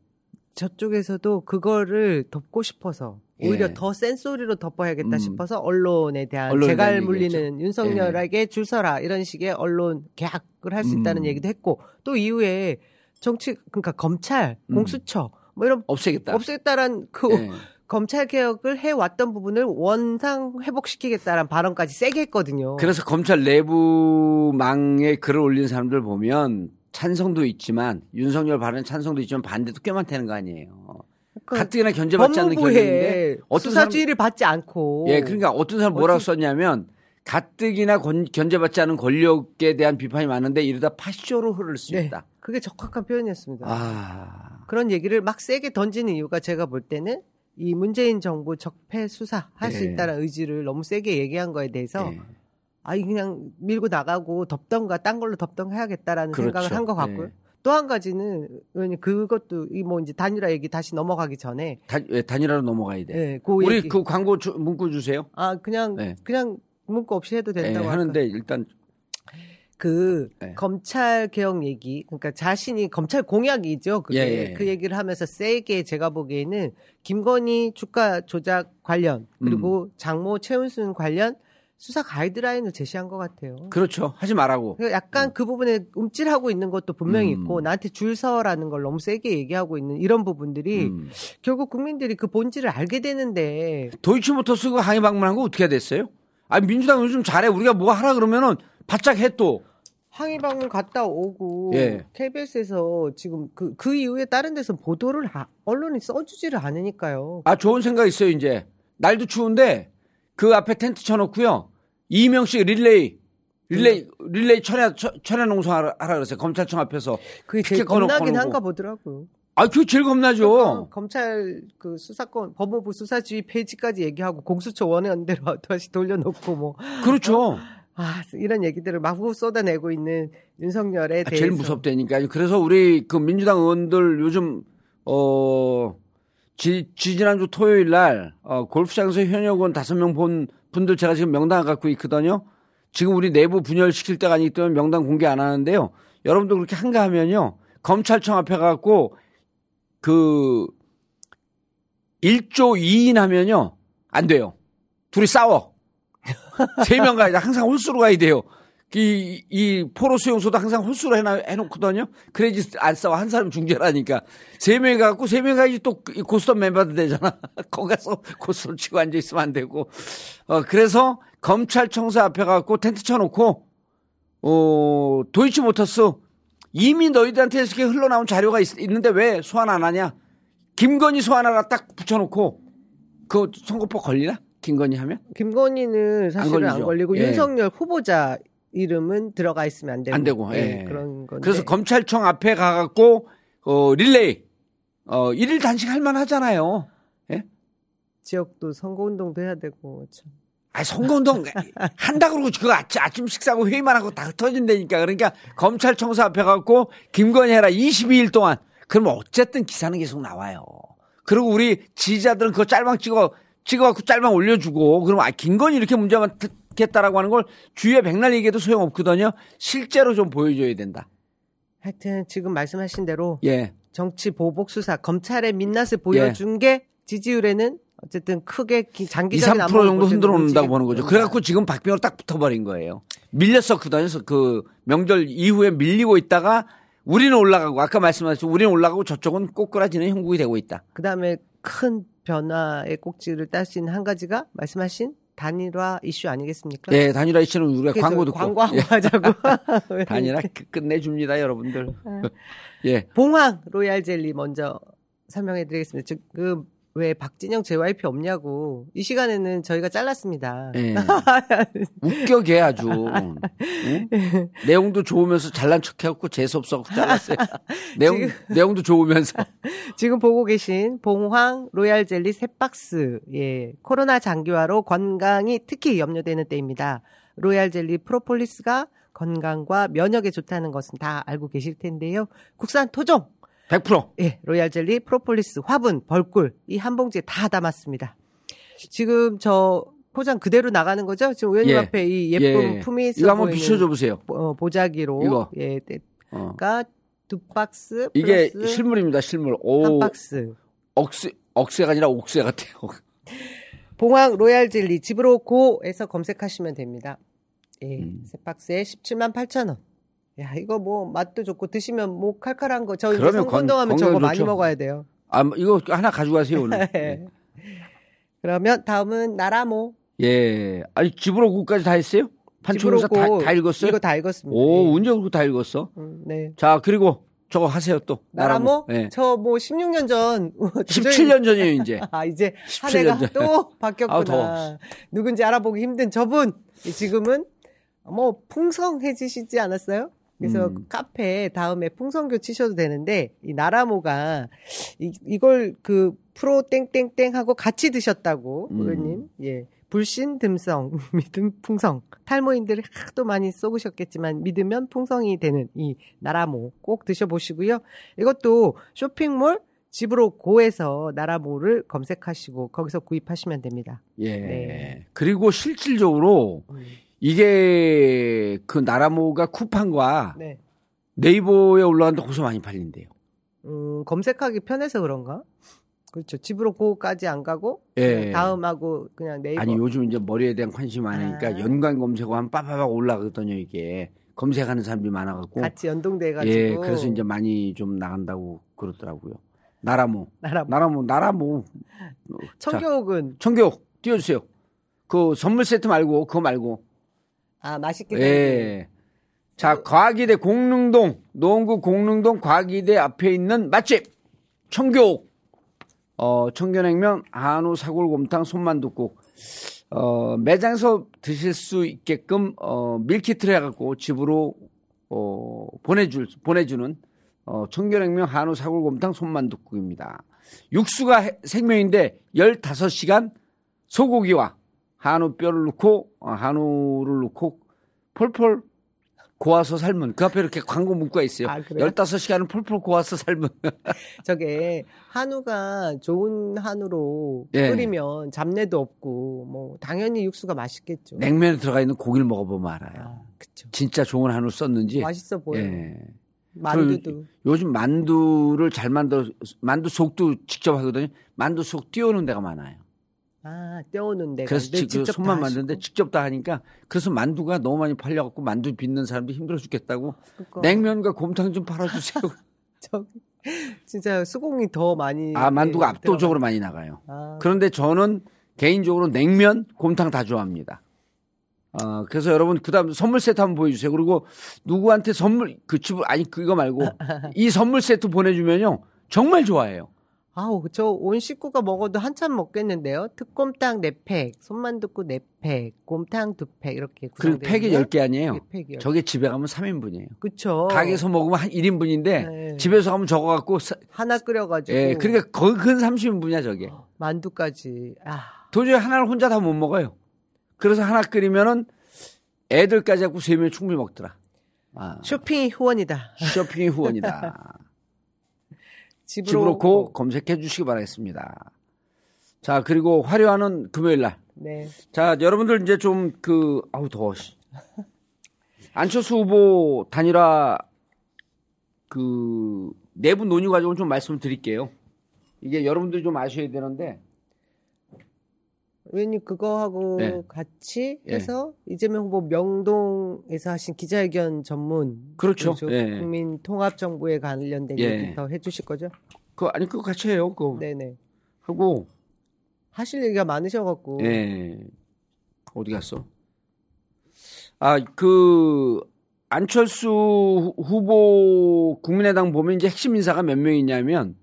저쪽에서도 그거를 덮고 싶어서 오히려 예. 더센 소리로 덮어야겠다 음. 싶어서 언론에 대한 언론에 재갈 대한 물리는. 예. 윤석열에게 줄 서라 이런 식의 언론 개혁을 할 수 있다는 음. 얘기도 했고 또 이후에 정치 그러니까 검찰 음. 공수처 뭐 이런 없애겠다 없애겠다란 그 예. 검찰 개혁을 해왔던 부분을 원상 회복시키겠다는 발언까지 세게 했거든요. 그래서 검찰 내부망에 글을 올린 사람들 보면 찬성도 있지만 윤석열 발언 찬성도 있지만 반대도 꽤 많다는 거 아니에요. 그러니까 가뜩이나 견제받지 않는 법무부에 어떤 수사지휘를 받지 않고 예 그러니까 어떤 사람 뭐라고 어찌- 썼냐면 가뜩이나 권- 견제받지 않은 권력에 대한 비판이 많은데 이러다 파쇼로 흐를 수 네, 있다. 그게 적합한 표현이었습니다. 아 그런 얘기를 막 세게 던지는 이유가 제가 볼 때는 이 문재인 정부 적폐 수사 할수 네. 있다는 의지를 너무 세게 얘기한 거에 대해서 예. 아이 그냥 밀고 나가고 덮던가 딴 걸로 덮던가 해야겠다라는 그렇죠. 생각을 한 것 같고요. 예. 또한 가지는 왜냐 그것도 이 뭐 이제 단일화 얘기 다시 넘어가기 전에 단, 예, 단일화로 넘어가야 돼. 예, 그 우리 얘기. 그 광고 주- 문구 주세요. 아 그냥 네. 그냥 문구 없이 해도 예, 된다고 하는데 일단 그 네. 검찰 개혁 얘기, 그러니까 자신이 검찰 공약이죠. 그게 예, 예. 그 얘기를 하면서 세게 제가 보기에는 김건희 주가 조작 관련 그리고 음. 장모 최은순 관련 수사 가이드라인을 제시한 것 같아요. 그렇죠. 하지 말라고. 그러니까 약간 그 부분에 움찔하고 있는 것도 분명히 음. 있고 나한테 줄 서라는 걸 너무 세게 얘기하고 있는 이런 부분들이 음. 결국 국민들이 그 본질을 알게 되는데 도이치모터스가 항의 방문한 거 어떻게 됐어요? 아 민주당 요즘 잘해. 우리가 뭐 하라 그러면은 바짝 해 또. 항의 방문 갔다 오고 예. KBS에서 지금 그, 그 이후에 다른 데서 보도를 하- 언론이 써주지를 않으니까요. 아 좋은 생각 있어요 이제. 날도 추운데 그 앞에 텐트 쳐놓고요. 이명식 릴레이 릴레이 릴레이 천야 천야 농성 하라, 하라 그랬어요. 검찰청 앞에서. 그게 제일 겁나긴. 한가 보더라고요. 아 그게 제일 겁나죠. 그러니까 검찰 그 수사권 법무부 수사지휘 폐지까지 얘기하고 공수처 원회원대로 <laughs> 다시 돌려놓고 뭐 그렇죠. 아, 이런 얘기들을 마구 쏟아내고 있는 윤석열에 아, 대해서 제일 무섭다니까. 그래서 우리 그 민주당 의원들 요즘 어 지, 지난주 토요일 날 어, 골프장에서 현역 의원 다섯 명 본 분들 제가 지금 명단 갖고 있거든요. 지금 우리 내부 분열 시킬 때가 아니기 때문에 명단 공개 안 하는데요. 여러분도 그렇게 한가하면요. 검찰청 앞에 가고 그 1조 2인 하면요. 안 돼요. 둘이 싸워. <laughs> 세 명 가야 돼. 항상 홀수로 가야 돼요. 이, 이 포로 수용소도 항상 홀수로 해놔, 해놓거든요. 그래야지 안 싸워. 한 사람 중재라니까. 세 명이 가고 세 명이 가야지 또 고스톱 멤버도 되잖아. <laughs> 거기 가서 고스톱 치고 앉아있으면 안 되고. 어, 그래서 검찰청사 앞에 가고 텐트 쳐놓고, 어, 도이치모터스 이미 너희들한테 이렇게 흘러나온 자료가 있, 있는데 왜 소환 안 하냐? 김건희 소환하라 딱 붙여놓고 그 선거법 걸리나? 김건희 하면? 김건희는 사실은 안, 걸리죠. 걸리고 예. 윤석열 후보자 이름은 들어가 있으면 안 되고. 안 되고, 예, 예. 그런 건데. 그래서 검찰청 앞에 가갖고 어, 릴레이 어, 일일 단식 할 만하잖아요. 예? 지역도 선거운동도 해야 되고 참. 아, 선거운동 <laughs> 한다 그러고 그거 아침, 아침 식사하고 회의만 하고 다 흩어진다니까. 그러니까 검찰청사 앞에 가고 김건희 해라 22일 동안. 그러면 어쨌든 기사는 계속 나와요. 그리고 우리 지지자들은 그거 짤방 찍어 찍어갖고 짤방 올려주고 그러면 아 김건희 이렇게 문제만 듣겠다라고 하는 걸 주위에 백날 얘기해도 소용없거든요. 실제로 좀 보여줘야 된다. 하여튼 지금 말씀하신 대로 예. 정치 보복 수사 검찰의 민낯을 보여준 게 지지율에는 어쨌든 크게 기- 2, 장기적인 3% 안목을 정도 흔들어 놓는다고. 보는 거죠. 그래갖고 지금 박빙으로 딱 붙어버린 거예요. 밀렸었거든요. 그 명절 이후에 밀리고 있다가 우리는 올라가고 아까 말씀하셨죠. 우리는 올라가고 저쪽은 꼬꾸라지는 형국이 되고 있다. 그다음에 큰 변화의 꼭지를 딸 수 있는 한 가지가 말씀하신 단일화 이슈 아니겠습니까? 네, 단일화 이슈는 우리가 그래서 광고 듣고 광고하고 예. <laughs> 단일화 끝- 끝내줍니다, 여러분들. 아. <laughs> 예, 봉황 로얄 젤리 먼저 설명해 드리겠습니다. 지금 왜 박진영 JYP 없냐고 이 시간에는 저희가 잘랐습니다. 예. <laughs> 웃겨 걔 아주. 응? 내용도 좋으면서 잘난 척해갖고 재수 없어갖고 잘랐어요. <laughs> 내용 내용도 좋으면서. <laughs> 지금 보고 계신 봉황 로얄 젤리 세 박스. 예. 코로나 장기화로 건강이 특히 염려되는 때입니다. 로얄 젤리 프로폴리스가 건강과 면역에 좋다는 것은 다 알고 계실 텐데요. 국산 토종 100%. 예, 로얄 젤리, 프로폴리스, 화분, 벌꿀 이 한 봉지에 다 담았습니다. 지금 저 포장 그대로 나가는 거죠? 지금 의원님 예. 앞에 이 예쁜 예. 품이 있어 이거 한번 비춰줘 보세요. 어, 보자기로 이거. 예, 어. 가두 박스 이게 실물입니다, 실물. 한 오, 박스. 억새, 억새가 아니라 옥새 같아요. <laughs> 봉황 로얄 젤리 집으로 고에서 검색하시면 됩니다. 예, 음. 세 박스에 17만 8천 원. 야, 이거 뭐 맛도 좋고 드시면 목 칼칼한 거. 저 이제 선거운동하면 저거 건강에 많이 좋죠. 먹어야 돼요. 아, 이거 하나 가져가세요, 오늘. <laughs> 예. 그러면 다음은 나라모. 예. 아니, 집으로 구까지 다 했어요? 판촉에서 다, 다 읽었어요? 이거 다 읽었습니다. 오, 예. 언제 그거 다 읽었어? 음, 네. 자, 그리고 저거 하세요, 또. 나라모? 예. 저뭐 16년 전. <laughs> 17년 전이에요, 이제. <laughs> 아, 이제 한 17년 해가 전. 또 바뀌었구나. 더워. 누군지 알아보기 힘든 저분. 지금은 뭐 풍성해지시지 않았어요? 그래서 음. 카페 다음에 풍성교 치셔도 되는데 이 나라모가 이, 이걸 그 프로 땡땡땡 하고 같이 드셨다고 음. 의원님 예 불신 듬성 <laughs> 믿음 풍성 탈모인들이 하도 많이 쏘으셨겠지만 믿으면 풍성이 되는 이 나라모 꼭 드셔보시고요 이것도 쇼핑몰 집으로 고에서 나라모를 검색하시고 거기서 구입하시면 됩니다. 예. 네. 그리고 실질적으로 이게 그 나라모가 쿠팡과 네. 네이버에 올라가는데 거기서 많이 팔린대요. 음, 검색하기 편해서 그런가? 그렇죠. 집으로 고까지 안 가고 예. 다음하고 그냥 네이버. 아니 요즘 이제 머리에 대한 관심이 많으니까 아. 연관 검색어하면 빠바박 올라가거든요 이게 검색하는 사람들이 많아갖고 같이 연동돼 가지고. 예 그래서 이제 많이 좀 나간다고 그러더라고요 나라모 나라 나라모 나라모 <laughs> 자, 청교옥은 청교육 띄워주세요 그 선물 세트 말고 그거 말고 아 맛있게 예. 자, 과기대 공릉동, 노원구 공릉동 과기대 앞에 있는 맛집, 청교옥. 어, 청견냉면, 한우, 사골곰탕, 손만둣국. 어, 매장에서 드실 수 있게끔, 어, 밀키트를 해갖고 집으로, 어, 보내줄, 보내주는, 어, 청견냉면, 한우, 사골곰탕, 손만둣국입니다. 육수가 해- 생명인데 15시간 소고기와 한우 뼈를 넣고, 어, 한우를 넣고 폴폴 고아서 삶은 그 앞에 이렇게 광고 문구가 있어요. 아, 그래요? 15시간은 폴폴 고아서 삶은. <laughs> 저게 한우가 좋은 한우로 예. 끓이면 잡내도 없고 뭐 당연히 육수가 맛있겠죠. 냉면에 들어가 있는 고기를 먹어보면 알아요. 아, 그쵸. 진짜 좋은 한우 썼는지. 맛있어 보여요. 예. 만두도. 요즘 만두를 잘 만들어 만두 속도 직접 하거든요. 만두 속 띄우는 데가 많아요. 아, 떼어놓는 데가. 그래서 네, 지- 그 직접 손만 다 만드는데. 직접 다 하니까 그래서 만두가 너무 많이 팔려갖고 만두 빚는 사람도 힘들어 죽겠다고 그러니까 냉면과 곰탕 좀 팔아주세요. <laughs> 저기 진짜 수공이 더 많이. 아 만두가 네, 압도적으로 많이 나가요. 아, 그런데 저는 개인적으로 냉면, 곰탕 다 좋아합니다. 어, 그래서 여러분 그다음 선물 세트 한번 보여주세요. 그리고 누구한테 선물 그집 아니 그거 말고 <laughs> 이 선물 세트 보내주면요 정말 좋아해요. 아우, 저 온 식구가 먹어도 한참 먹겠는데요. 특곰탕 4팩, 손만두국 4팩, 곰탕 2팩 이렇게 구성되어 팩이 있는 10개 아니에요. 네, 팩이 열- 저게 집에 가면 3인분이에요. 그쵸. 가게에서 먹으면 한 1인분인데 네. 집에서 가면 저거 갖고 사- 하나 끓여 가지고. 예, 그러니까 거의 근 30인분이야 저게. 만두까지. 아, 도저히 하나를 혼자 다 못 먹어요. 그래서 하나 끓이면은 애들까지 갖고 세 명이 충분히 먹더라. 아, 쇼핑이 후원이다. 쇼핑의 후원이다. <laughs> 집으로. 고 검색해 주시기 바라겠습니다. 자, 그리고 화려하는 금요일 날. 네. 자, 여러분들 이제 좀 그, 아우, 더워. 씨. 안철수 후보 단일화 그 내부 논의 과정을 좀 말씀을 드릴게요. 이게 여러분들이 좀 아셔야 되는데, 의원님 그거하고 네. 같이 예. 해서 이재명 후보 명동에서 하신 기자회견 전문 그렇죠. 예. 국민 통합 정부에 관련된 예. 얘기 더 해주실 거죠? 그 아니 그거 같이 해요. 그거 네네 하고 하실 얘기가 많으셔갖고 예. 어디 갔어? 아, 그, 안철수 후- 후보 국민의당 보면 이제 핵심 인사가 몇명 있냐면,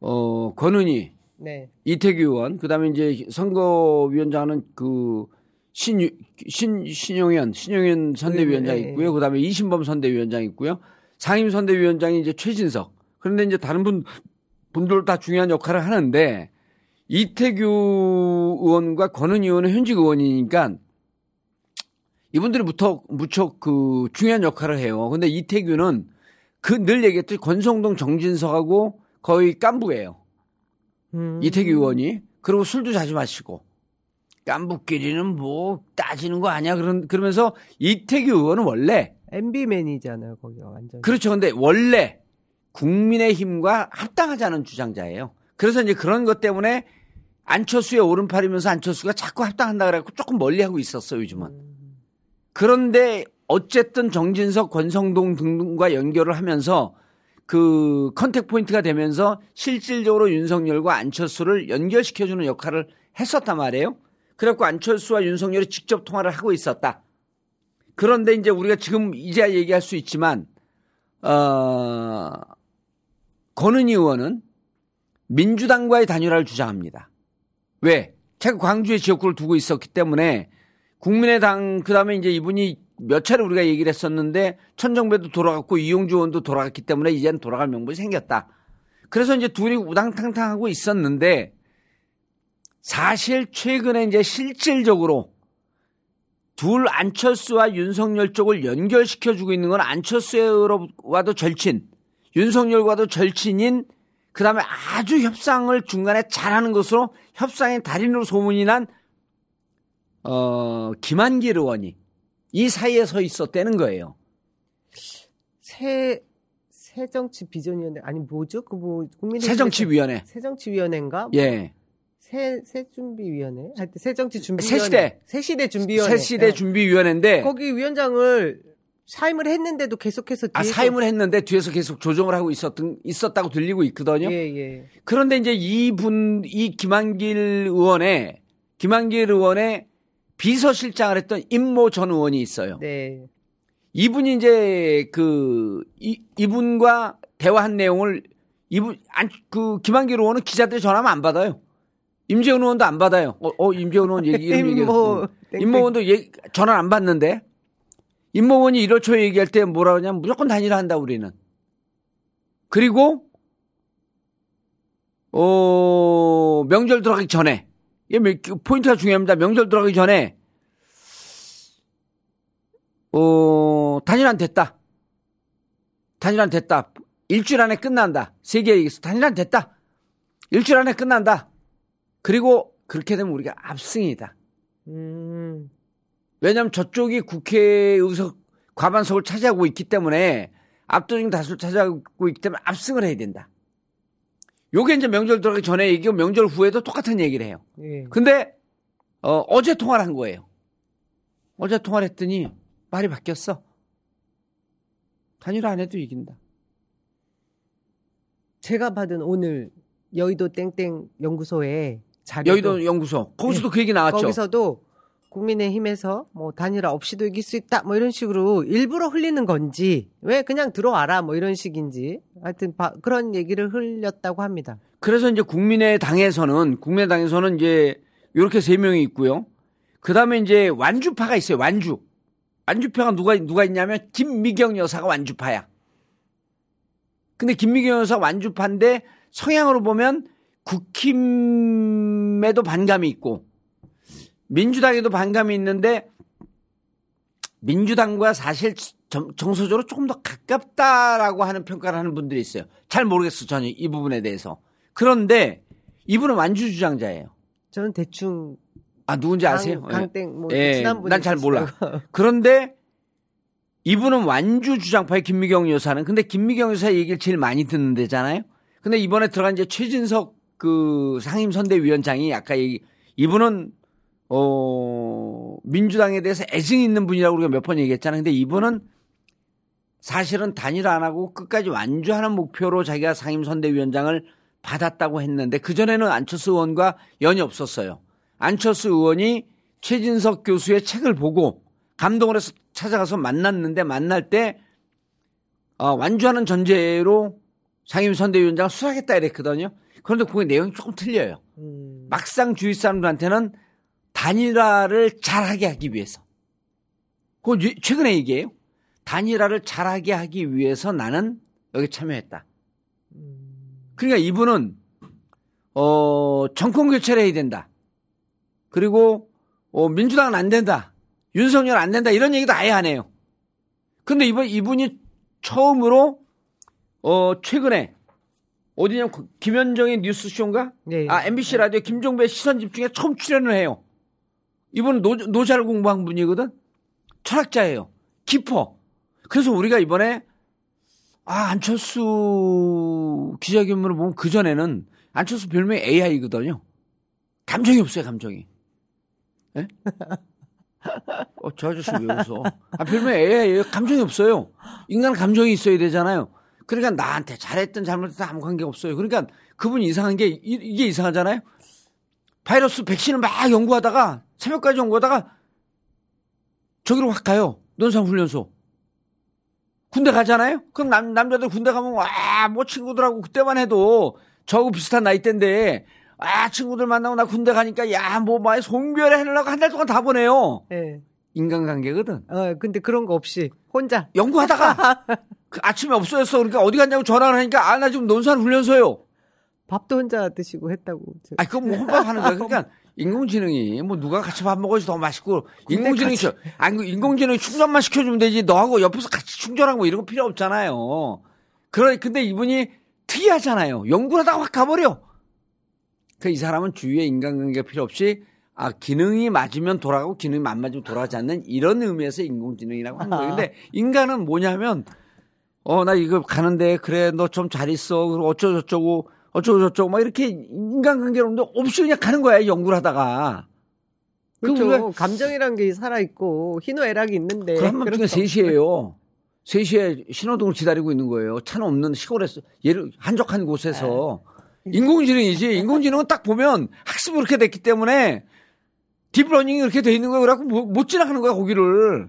어, 권은희, 네 이태규 의원, 그 다음에 이제 선거위원장은 그, 신, 신, 신용현, 신용현 선대위원장 네, 네. 있고요. 그 다음에 이신범 선대위원장 있고요. 상임 선대위원장이 이제 최진석. 그런데 이제 다른 분, 분들 다 중요한 역할을 하는데, 이태규 의원과 권은희 의원은 현직 의원이니까 이분들이 무척, 무척 그 중요한 역할을 해요. 근데 이태규는 그 늘 얘기했듯이 권성동 정진석하고 거의 깐부예요. 음. 이태규 의원이. 그리고 술도 자주 마시고. 깐부끼리는 뭐 따지는 거 아니야. 그런, 그러면서 이태규 의원은 원래 MB맨이잖아요 거기가 완전 그렇죠. 근데 원래 국민의힘과 합당하자는 주장자예요. 그래서 이제 그런 것 때문에 안철수의 오른팔이면서 안철수가 자꾸 합당한다 그래갖고 조금 멀리하고 있었어요, 요즘은. 그런데 어쨌든 정진석, 권성동 등과 연결을 하면서 그 contact point가 되면서 실질적으로 윤석열과 안철수를 연결시켜주는 역할을 했었단 말이에요. 그래갖고 안철수와 윤석열이 직접 통화를 하고 있었다. 그런데 이제 우리가 지금 이제야 얘기할 수 있지만, 어, 권은희 의원은 민주당과의 단일화를 주장합니다. 왜? 제가 광주에 지역구를 두고 있었기 때문에 국민의당 그 다음에 이제 이분이 몇 차례 우리가 얘기를 했었는데 천정배도 돌아갔고 이용주 의원도 돌아갔기 때문에 이제는 돌아갈 명분이 생겼다. 그래서 이제 둘이 우당탕탕 하고 있었는데 사실 최근에 이제 실질적으로 둘 안철수와 윤석열 쪽을 연결시켜 주고 있는 건 안철수와도 절친, 윤석열과도 절친인 그 다음에 아주 협상을 중간에 잘하는 것으로 협상의 달인으로 소문이 난 어, 김한길 의원이 이 사이에 서 있었다는 거예요. 새 새정치 비전위원회 아니 뭐죠 그 뭐 국민의 새정치위원회. 새정치위원회인가 예. 새 새준비위원회 하여튼 새정치 준비 새시대. 새시대 준비위원회 새시대 네. 준비위원회인데 거기 위원장을 사임을 했는데도 계속해서 아, 뒤에서 사임을 했는데 뒤에서 계속 조정을 하고 있었던 있었다고 들리고 있거든요. 예, 예. 그런데 이제 이분 이 김한길 의원의 김한길 의원의 비서실장을 했던 임모 전 의원이 있어요. 네. 이분이 이제 그 이, 이분과 대화한 내용을 이분 안, 그 김한길 의원은 기자들이 전화하면 안 받아요. 임재훈 의원도 안 받아요. 어, 어 임재훈 의원 얘기 이름 임모. 임모 의원도 얘기, 전화 안 받는데 임모 의원이 1월 초에 얘기할 때 뭐라 그러냐면 무조건 단일화 한다 우리는. 그리고 어 명절 들어가기 전에 포인트가 중요합니다. 명절 들어가기 전에 어, 단일화는 됐다. 단일화는 됐다. 일주일 안에 끝난다. 세계 얘기했어. 단일화는 됐다. 일주일 안에 끝난다. 그리고 그렇게 되면 우리가 압승이다. 음. 왜냐하면 저쪽이 국회 의석 과반석을 차지하고 있기 때문에 압도적인 다수를 차지하고 있기 때문에 압승을 해야 된다. 요게 이제 명절 들어가기 전에 얘기고 명절 후에도 똑같은 얘기를 해요. 예. 근데 어, 어제 통화를 한 거예요. 어제 통화를 했더니 말이 바뀌었어. 단일화 안 해도 이긴다. 제가 받은 오늘 여의도 땡땡 연구소에 자료 여의도 연구소 거기서도 그 얘기 나왔죠. 거기서도 국민의힘에서 뭐 단일화 없이도 이길 수 있다 뭐 이런 식으로 일부러 흘리는 건지 왜 그냥 들어와라 뭐 이런 식인지 하여튼 바- 그런 얘기를 흘렸다고 합니다. 그래서 이제 국민의당에서는 국민의당에서는 이제 이렇게 세 명이 있고요. 그 다음에 이제 완주파가 있어요. 완주. 완주파가 누가 누가 있냐면 김미경 여사가 완주파야. 근데 김미경 여사 완주파인데 성향으로 보면 국힘에도 반감이 있고 민주당에도 반감이 있는데 민주당과 사실 정- 정서적으로 조금 더 가깝다라고 하는 평가를 하는 분들이 있어요. 잘 모르겠어 전혀 이 부분에 대해서. 그런데 이분은 완주 주장자예요. 저는 대충 아 누군지 아세요? 강, 강땡 뭐 예, 지난번에 난잘 몰라. <laughs> 그런데 이분은 완주 주장파의 김미경 여사는 근데 김미경 여사 얘기를 제일 많이 듣는 데잖아요. 근데 이번에 들어간 이제 최진석 그 상임선대위원장이 아까 얘기 이분은 어 민주당에 대해서 애증이 있는 분이라고 우리가 몇 번 얘기했잖아요. 근데 이분은 사실은 단일화 안 하고 끝까지 완주하는 목표로 자기가 상임선대위원장을 받았다고 했는데 그전에는 안철수 의원과 연이 없었어요. 안철수 의원이 최진석 교수의 책을 보고 감동을 해서 찾아가서 만났는데 만날 때 어, 완주하는 전제로 상임선대위원장을 수락했다 이랬거든요. 그런데 그게 내용이 조금 틀려요. 음, 막상 주위 사람들한테는 단일화를 잘하게 하기 위해서. 그 최근에 얘기해요. 단일화를 잘하게 하기 위해서 나는 여기 참여했다. 그러니까 이분은 어 정권 교체를 해야 된다. 그리고 어, 민주당은 안 된다. 윤석열 안 된다. 이런 얘기도 아예 안 해요. 근데 이번 이분이 처음으로 어 최근에 어디냐 김현정의 뉴스쇼인가? 네. 아 MBC 라디오 김종배 시선 집중에 처음 출연을 해요. 이분은 노, 노자를 공부한 분이거든. 철학자예요. 깊어. 그래서 우리가 이번에 아 안철수 기자회견문을 보면 그 전에는 안철수 별명이 AI거든요. 감정이 없어요, 감정이. 예? <laughs> 어, 저 아저씨 왜 웃어? 아, 별명이 AI예요. 감정이 없어요. 인간 감정이 있어야 되잖아요. 그러니까 나한테 잘했든 잘못했든 아무 관계 없어요. 그러니까 그분이 이상한 게 이, 이게 이상하잖아요. 바이러스 백신을 막 연구하다가 새벽까지 연구하다가 저기로 확 가요. 논산훈련소. 군대 가잖아요? 그럼 남, 남자들 군대 가면, 와, 뭐 친구들하고 그때만 해도 저하고 비슷한 나이대인데, 아, 친구들 만나고 나 군대 가니까, 야, 뭐, 막 송별회 해내려고 한 달 동안 다 보내요. 예. 인간관계거든. 어, 근데 그런 거 없이 혼자 연구하다가, <laughs> 그 아침에 없어졌어. 그러니까 어디 갔냐고 전화를 하니까, 아, 나 지금 논산 훈련소요. 밥도 혼자 드시고 했다고. 저- 아, 그건 뭐 혼밥 하는 거야. 그러니까 인공지능이 뭐 누가 같이 밥 먹어야지 더 맛있고 인공지능이 저- 아니 그 인공지능이 충전만 시켜주면 되지 너하고 옆에서 같이 충전하고 이런 거 필요 없잖아요. 그러 근데 이분이 특이하잖아요. 연구를 하다가 확 가버려. 그 이 사람은 주위에 인간관계가 필요 없이 아 기능이 맞으면 돌아가고 기능이 안 맞으면 돌아가지 않는 이런 의미에서 인공지능이라고 하는 거예요. 근데 인간은 뭐냐면 어 나 이거 가는데 그래 너 좀 잘 있어 그리고 어쩌고 저쩌고 어쩌고 저쩌고 막 이렇게 인간관계로 없는데 없이 그냥 가는 거야 연구를 하다가 그 그렇죠. 우리가 감정이란 게 살아있고, 희노애락이 있는데. 그 한밤중에 그런 거 3시에요 3시에 신호등을 기다리고 있는 거예요 차는 없는 시골에서 예를 한적한 곳에서 인공지능이지 인공지능은 딱 보면 학습이 그렇게 됐기 때문에 deep learning이 그렇게 돼 있는 거예요 그래갖고 못, 못 지나가는 거야 거기를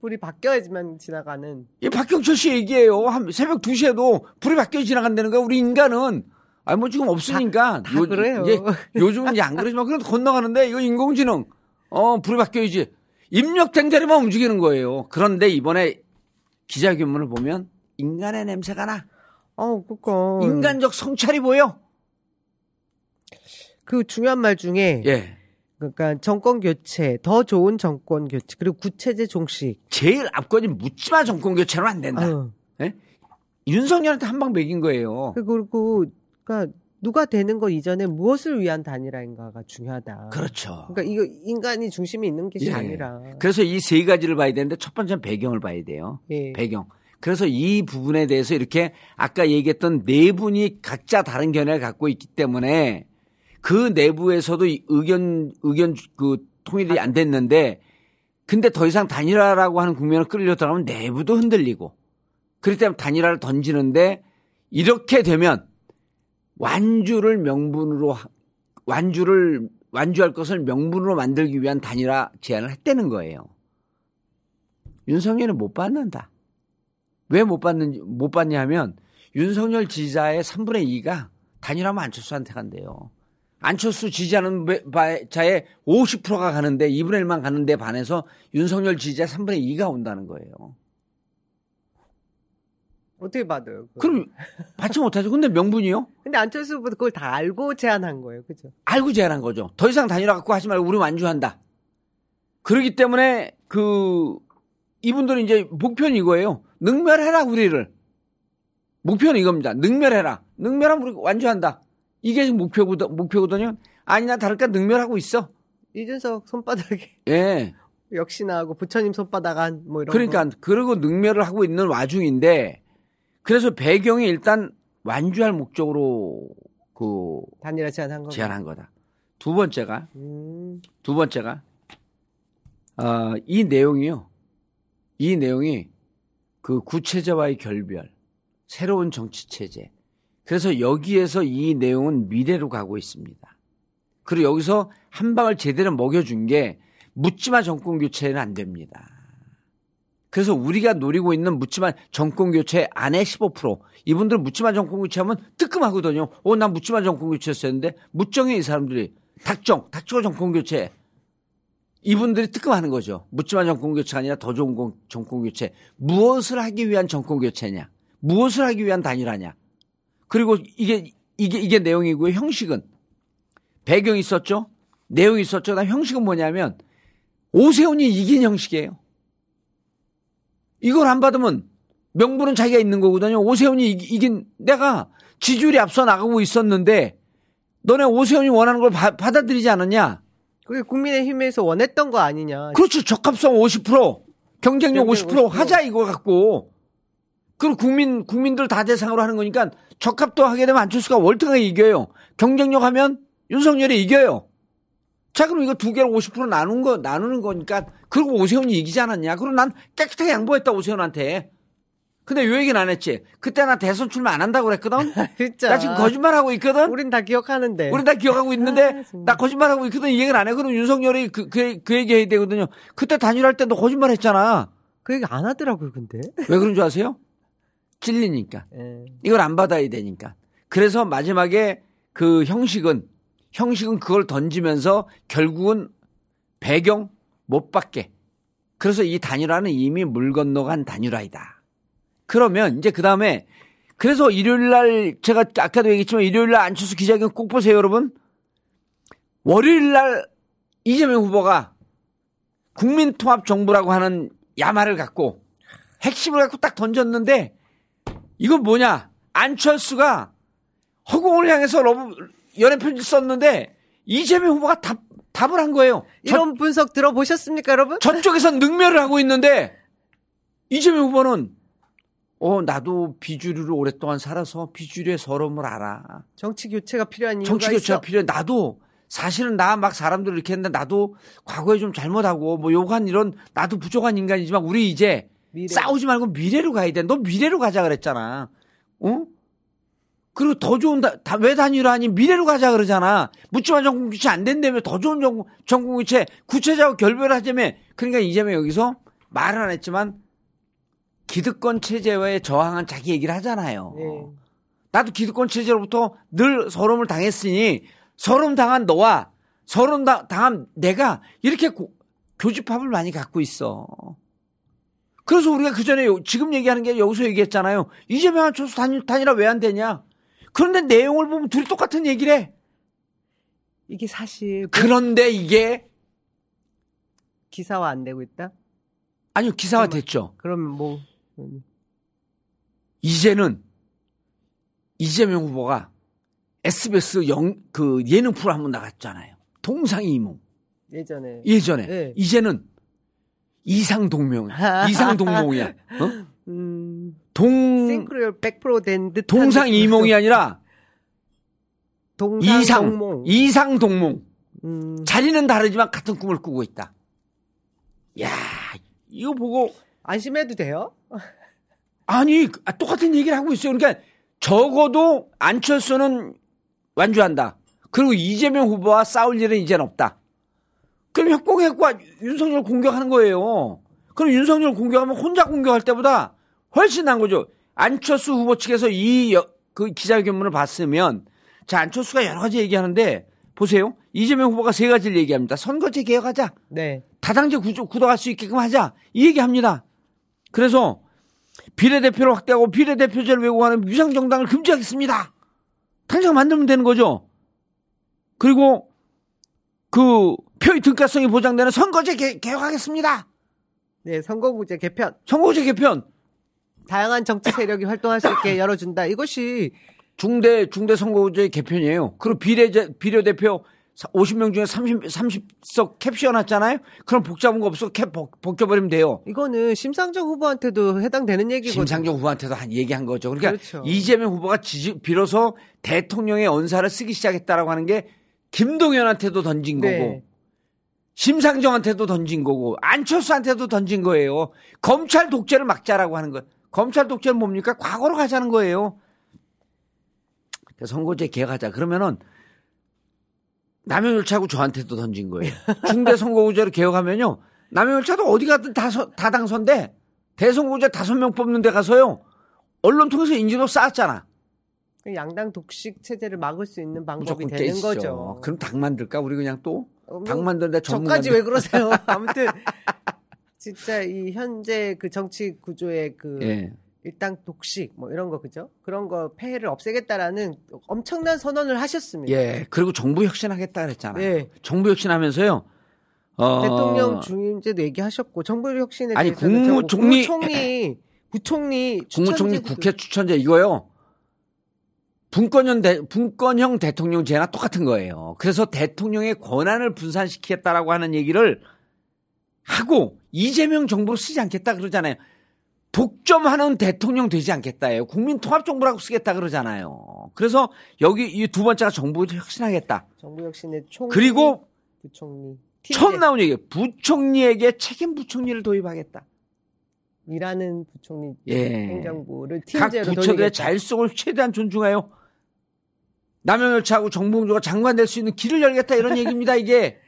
불이 바뀌어야지만 지나가는. 이 박경철 씨 얘기예요. 한 새벽 2시에도 불이 바뀌어 지나간다는 거야. 우리 인간은. 아니, 뭐 지금 없으니까. 다 그래요. 이제 요즘은 이제 안 그러지만 그래도 건너가는데 이거 인공지능. 어, 불이 바뀌어야지. 입력된 대로만 움직이는 거예요. 그런데 이번에 기자회견문을 보면 인간의 냄새가 나. 어, 그니까. 인간적 성찰이 보여. 그 중요한 말 중에. 예. 그러니까 정권 교체, 더 좋은 정권 교체, 그리고 구체제 종식. 제일 앞건이 묻지마 정권 교체는 안 된다. 아유. 윤석열한테 한방 먹인 거예요. 그리고, 그러니까 누가 되는 것 이전에 무엇을 위한 단일화인가가 중요하다. 그렇죠. 그러니까 이거 인간이 중심이 있는 것이 예. 아니라. 그래서 이 세 가지를 봐야 되는데 첫 번째는 배경을 봐야 돼요. 예. 배경. 그래서 이 부분에 대해서 이렇게 아까 얘기했던 네 분이 각자 다른 견해를 갖고 있기 때문에 그 내부에서도 의견 의견 그 통일이 안 됐는데 근데 더 이상 단일화라고 하는 국면을 끌려 들어가면 내부도 흔들리고 그렇기 때문에 단일화를 던지는데 이렇게 되면 완주를 명분으로 완주를 완주할 것을 명분으로 만들기 위한 단일화 제안을 했다는 거예요. 윤석열은 못 받는다. 왜 못 받는지 못 받냐 하면 윤석열 지지자의 3분의 2가 단일화면 안철수한테 간대요. 안철수 지지하는 자의 50%가 가는데 2분의 1만 가는데 반해서 윤석열 지지자 3분의 2가 온다는 거예요. 어떻게 받아요? 그걸? 그럼 받지 못하죠. 근데 명분이요? 근데 안철수 후보도 그걸 다 알고 제안한 거예요. 그죠? 알고 제안한 거죠. 더 이상 단일화 갖고 하지 말고 우리 완주한다. 그러기 때문에 그 이분들은 이제 목표는 이거예요. 능멸해라 우리를. 목표는 이겁니다. 능멸해라. 능멸하면 우리 완주한다. 이게 지금 목표거든, 목표거든요. 아니나 다를까 능멸하고 있어. 이준석 손바닥에. 예. <laughs> 역시나 하고 부처님 손바닥 안 뭐 이런 그러니까 거. 그러고 능멸을 하고 있는 와중인데 그래서 배경이 일단 완주할 목적으로 그 단일화 제안한 거 제안한 거다. 두 번째가 음. 두 번째가 어, 이 내용이요. 이 내용이 그 구체제와의 결별, 새로운 정치 체제. 그래서 여기에서 이 내용은 미래로 가고 있습니다. 그리고 여기서 한 방을 제대로 먹여준 게 묻지마 정권 교체는 안 됩니다. 그래서 우리가 노리고 있는 묻지마 정권 교체 안에 15% 이분들 묻지마 정권 교체하면 뜨끔하거든요. 어, 난 묻지마 정권 교체했었는데 묻정해 이 사람들이 닥정, 닥쳐 정권 교체. 이분들이 뜨끔하는 거죠. 묻지마 정권 교체가 아니라 더 좋은 정권 교체. 무엇을 하기 위한 정권 교체냐? 무엇을 하기 위한 단일화냐? 그리고 이게 이게 이게 내용이고요. 형식은 배경이 있었죠. 내용이 있었죠. 나 형식은 뭐냐면 오세훈이 이긴 형식이에요. 이걸 안 받으면 명분은 자기가 있는 거거든요. 오세훈이 이긴 내가 지지율이 앞서 나가고 있었는데 너네 오세훈이 원하는 걸 바, 받아들이지 않았냐? 그게 국민의힘에서 원했던 거 아니냐? 그렇죠. 적합성 50%, 경쟁력 50%, 50% 하자 이거 갖고. 그리고 국민 국민들 다 대상으로 하는 거니까 적합도 하게 되면 안철수가 월등하게 이겨요. 경쟁력 하면 윤석열이 이겨요. 자, 그럼 이거 두 개를 50% 나눈 거, 나누는 거니까, 그리고 오세훈이 이기지 않았냐? 그럼 난 깨끗하게 양보했다, 오세훈한테. 근데 왜 얘기는 안 했지? 그때 나 대선 출마 안 한다고 그랬거든? <laughs> 진짜. 나 지금 거짓말하고 있거든? 우린 다 기억하는데. 우린 다 기억하고 있는데, 아, 나 거짓말하고 있거든? 이 얘기는 안 해. 그럼 윤석열이 그, 그, 그 얘기 해야 되거든요. 그때 단일할 때도 거짓말 했잖아. 그 얘기 안 하더라고요, 근데. 왜 그런 줄 아세요? 찔리니까. 네. 이걸 안 받아야 되니까. 그래서 마지막에 그 형식은 형식은 그걸 던지면서 결국은 배경 못 받게. 그래서 이 단일화는 이미 물 건너간 단일화이다. 그러면 이제 그 다음에 그래서 일요일 날 제가 아까도 얘기했지만 일요일 날 안철수 기자회견 꼭 보세요, 여러분. 월요일 날 이재명 후보가 국민통합정부라고 하는 야마를 갖고 핵심을 갖고 딱 던졌는데 이건 뭐냐? 안철수가 허공을 향해서 love, 연애 편지 썼는데 이재명 후보가 답, 답을 한 거예요. 이런 저, 분석 들어보셨습니까, 여러분? 저쪽에서 능멸을 하고 있는데 이재명 후보는 어 나도 비주류를 오랫동안 살아서 비주류의 서러움을 알아. 정치 교체가 필요한 이유가 정치 교체가 있어? 필요해. 나도 사실은 나 막 사람들 이렇게 했는데 나도 과거에 좀 잘못하고 뭐 요간 이런 나도 부족한 인간이지만 우리 이제 미래. 싸우지 말고 미래로 가야 돼. 너 미래로 가자 그랬잖아. 어? 그리고 더 좋은 다, 다, 왜 단일화하니 미래로 가자 그러잖아. 묻지마 정권 교체 안 된다며 더 좋은 정권, 정권 교체 구체적으로 결별하자며 그러니까 이재명 여기서 말은 안 했지만 기득권 체제에 저항한 자기 얘기를 하잖아요. 네. 나도 기득권 체제로부터 늘 서름을 당했으니 서름 당한 너와 서름 당한 내가 이렇게 고, 교집합을 많이 갖고 있어. 그래서 우리가 그 전에 지금 얘기하는 게 여기서 얘기했잖아요. 이재명 한철수 단일, 단일화 왜 안 되냐? 그런데 내용을 보면 둘이 똑같은 얘기를 해. 이게 사실. 뭐 그런데 이게. 기사화 안 되고 있다? 아니요, 기사화 그러면, 됐죠. 그러면 뭐. 이제는 이재명 후보가 SBS 영, 그 예능 프로 한번 나갔잖아요. 동상이몽. 예전에. 예전에. 네. 이제는 이상동명. <laughs> 이상동몽이야. 어? 음... 동 싱크로율 100%된 듯한 동상. 이몽이 아니라 동상 이상 동몽. 이상 동몽. 음, 자리는 다르지만 같은 꿈을 꾸고 있다. 야, 이거 보고 안심해도 돼요? 아니 아, 똑같은 얘기를 하고 있어요. 그러니까 적어도 안철수는 완주한다. 그리고 이재명 후보와 싸울 일은 이제는 없다. 그럼 협공했과 윤석열 공격하는 거예요. 그럼 윤석열 공격하면 혼자 공격할 때보다 훨씬 난 거죠. 안철수 후보 측에서 이 그 기자회견문을 봤으면 자 안철수가 여러 가지 얘기하는데 보세요. 이재명 후보가 세 가지를 얘기합니다. 선거제 개혁하자. 네. 다당제 구조, 굳어갈 수 있게끔 하자. 이 얘기합니다. 그래서 비례대표를 확대하고 비례대표제를 왜곡하는 유상정당을 금지하겠습니다. 당장 만들면 되는 거죠. 그리고 그 표의 등가성이 보장되는 선거제 개, 개혁하겠습니다. 네, 선거구제 개편. 선거제 개편. 다양한 정치 세력이 활동할 수 있게 열어준다. 이것이 중대 중대 선거제 개편이에요. 그리고 비례 비례 대표 50명 중에 30 30석 캡 씌워놨잖아요. 그럼 복잡한 거 없어 캡 벗- 벗겨버리면 돼요. 이거는 심상정 후보한테도 해당되는 얘기거든요. 심상정 후보한테도 한 얘기한 거죠. 그러니까 그렇죠. 이재명 후보가 지지, 비로소 대통령의 언사를 쓰기 시작했다라고 하는 게 김동연한테도 던진 거고 네. 심상정한테도 던진 거고 안철수한테도 던진 거예요. 검찰 독재를 막자라고 하는 거. 검찰 독재는 뭡니까? 과거로 가자는 거예요. 선거제 개혁하자. 그러면은 남용열차하고 저한테도 던진 거예요. <laughs> 중대 선거구제를 개혁하면요. 남용열차도 어디 가든 다, 서- 다 당선돼. 대선거구제 다섯 명 뽑는 데 가서요. 언론 통해서 인지도 쌓았잖아. 양당 독식 체제를 막을 수 있는 방법이 되는 깨지죠. 거죠. 그럼 당 만들까? 우리 그냥 또? 어, 뭐당 만드는데 전문가. 저까지 왜 그러세요? <laughs> 아무튼 진짜 이 현재 그 정치 구조의 그 예. 일당 독식 뭐 이런 거 그죠? 그런 거 폐해를 없애겠다라는 엄청난 선언을 하셨습니다. 예. 그리고 정부 혁신하겠다 그랬잖아요. 네. 정부 혁신하면서요. 어, 대통령 중임제도 얘기하셨고 정부 혁신에 아니, 국무총리- 국무총리 부총리 국무총리 국회 추천제 이거요. 분권형, 대, 분권형 대통령제나 똑같은 거예요. 그래서 대통령의 권한을 분산시키겠다라고 하는 얘기를 하고 이재명 정부로 쓰지 않겠다 그러잖아요. 독점하는 대통령 되지 않겠다예요. 국민 통합 정부라고 쓰겠다 그러잖아요. 그래서 여기 이 두 번째가 정부를 혁신하겠다. 정부 혁신의 총리 그리고 부총리 처음 나온 얘기 부총리에게 책임 부총리를 도입하겠다. 일하는 부총리 예. 행정부를 각 부처들의. 자율성을 최대한 존중하여 남용열차하고 정봉주가 장관 될 수 있는 길을 열겠다 이런 얘기입니다 이게.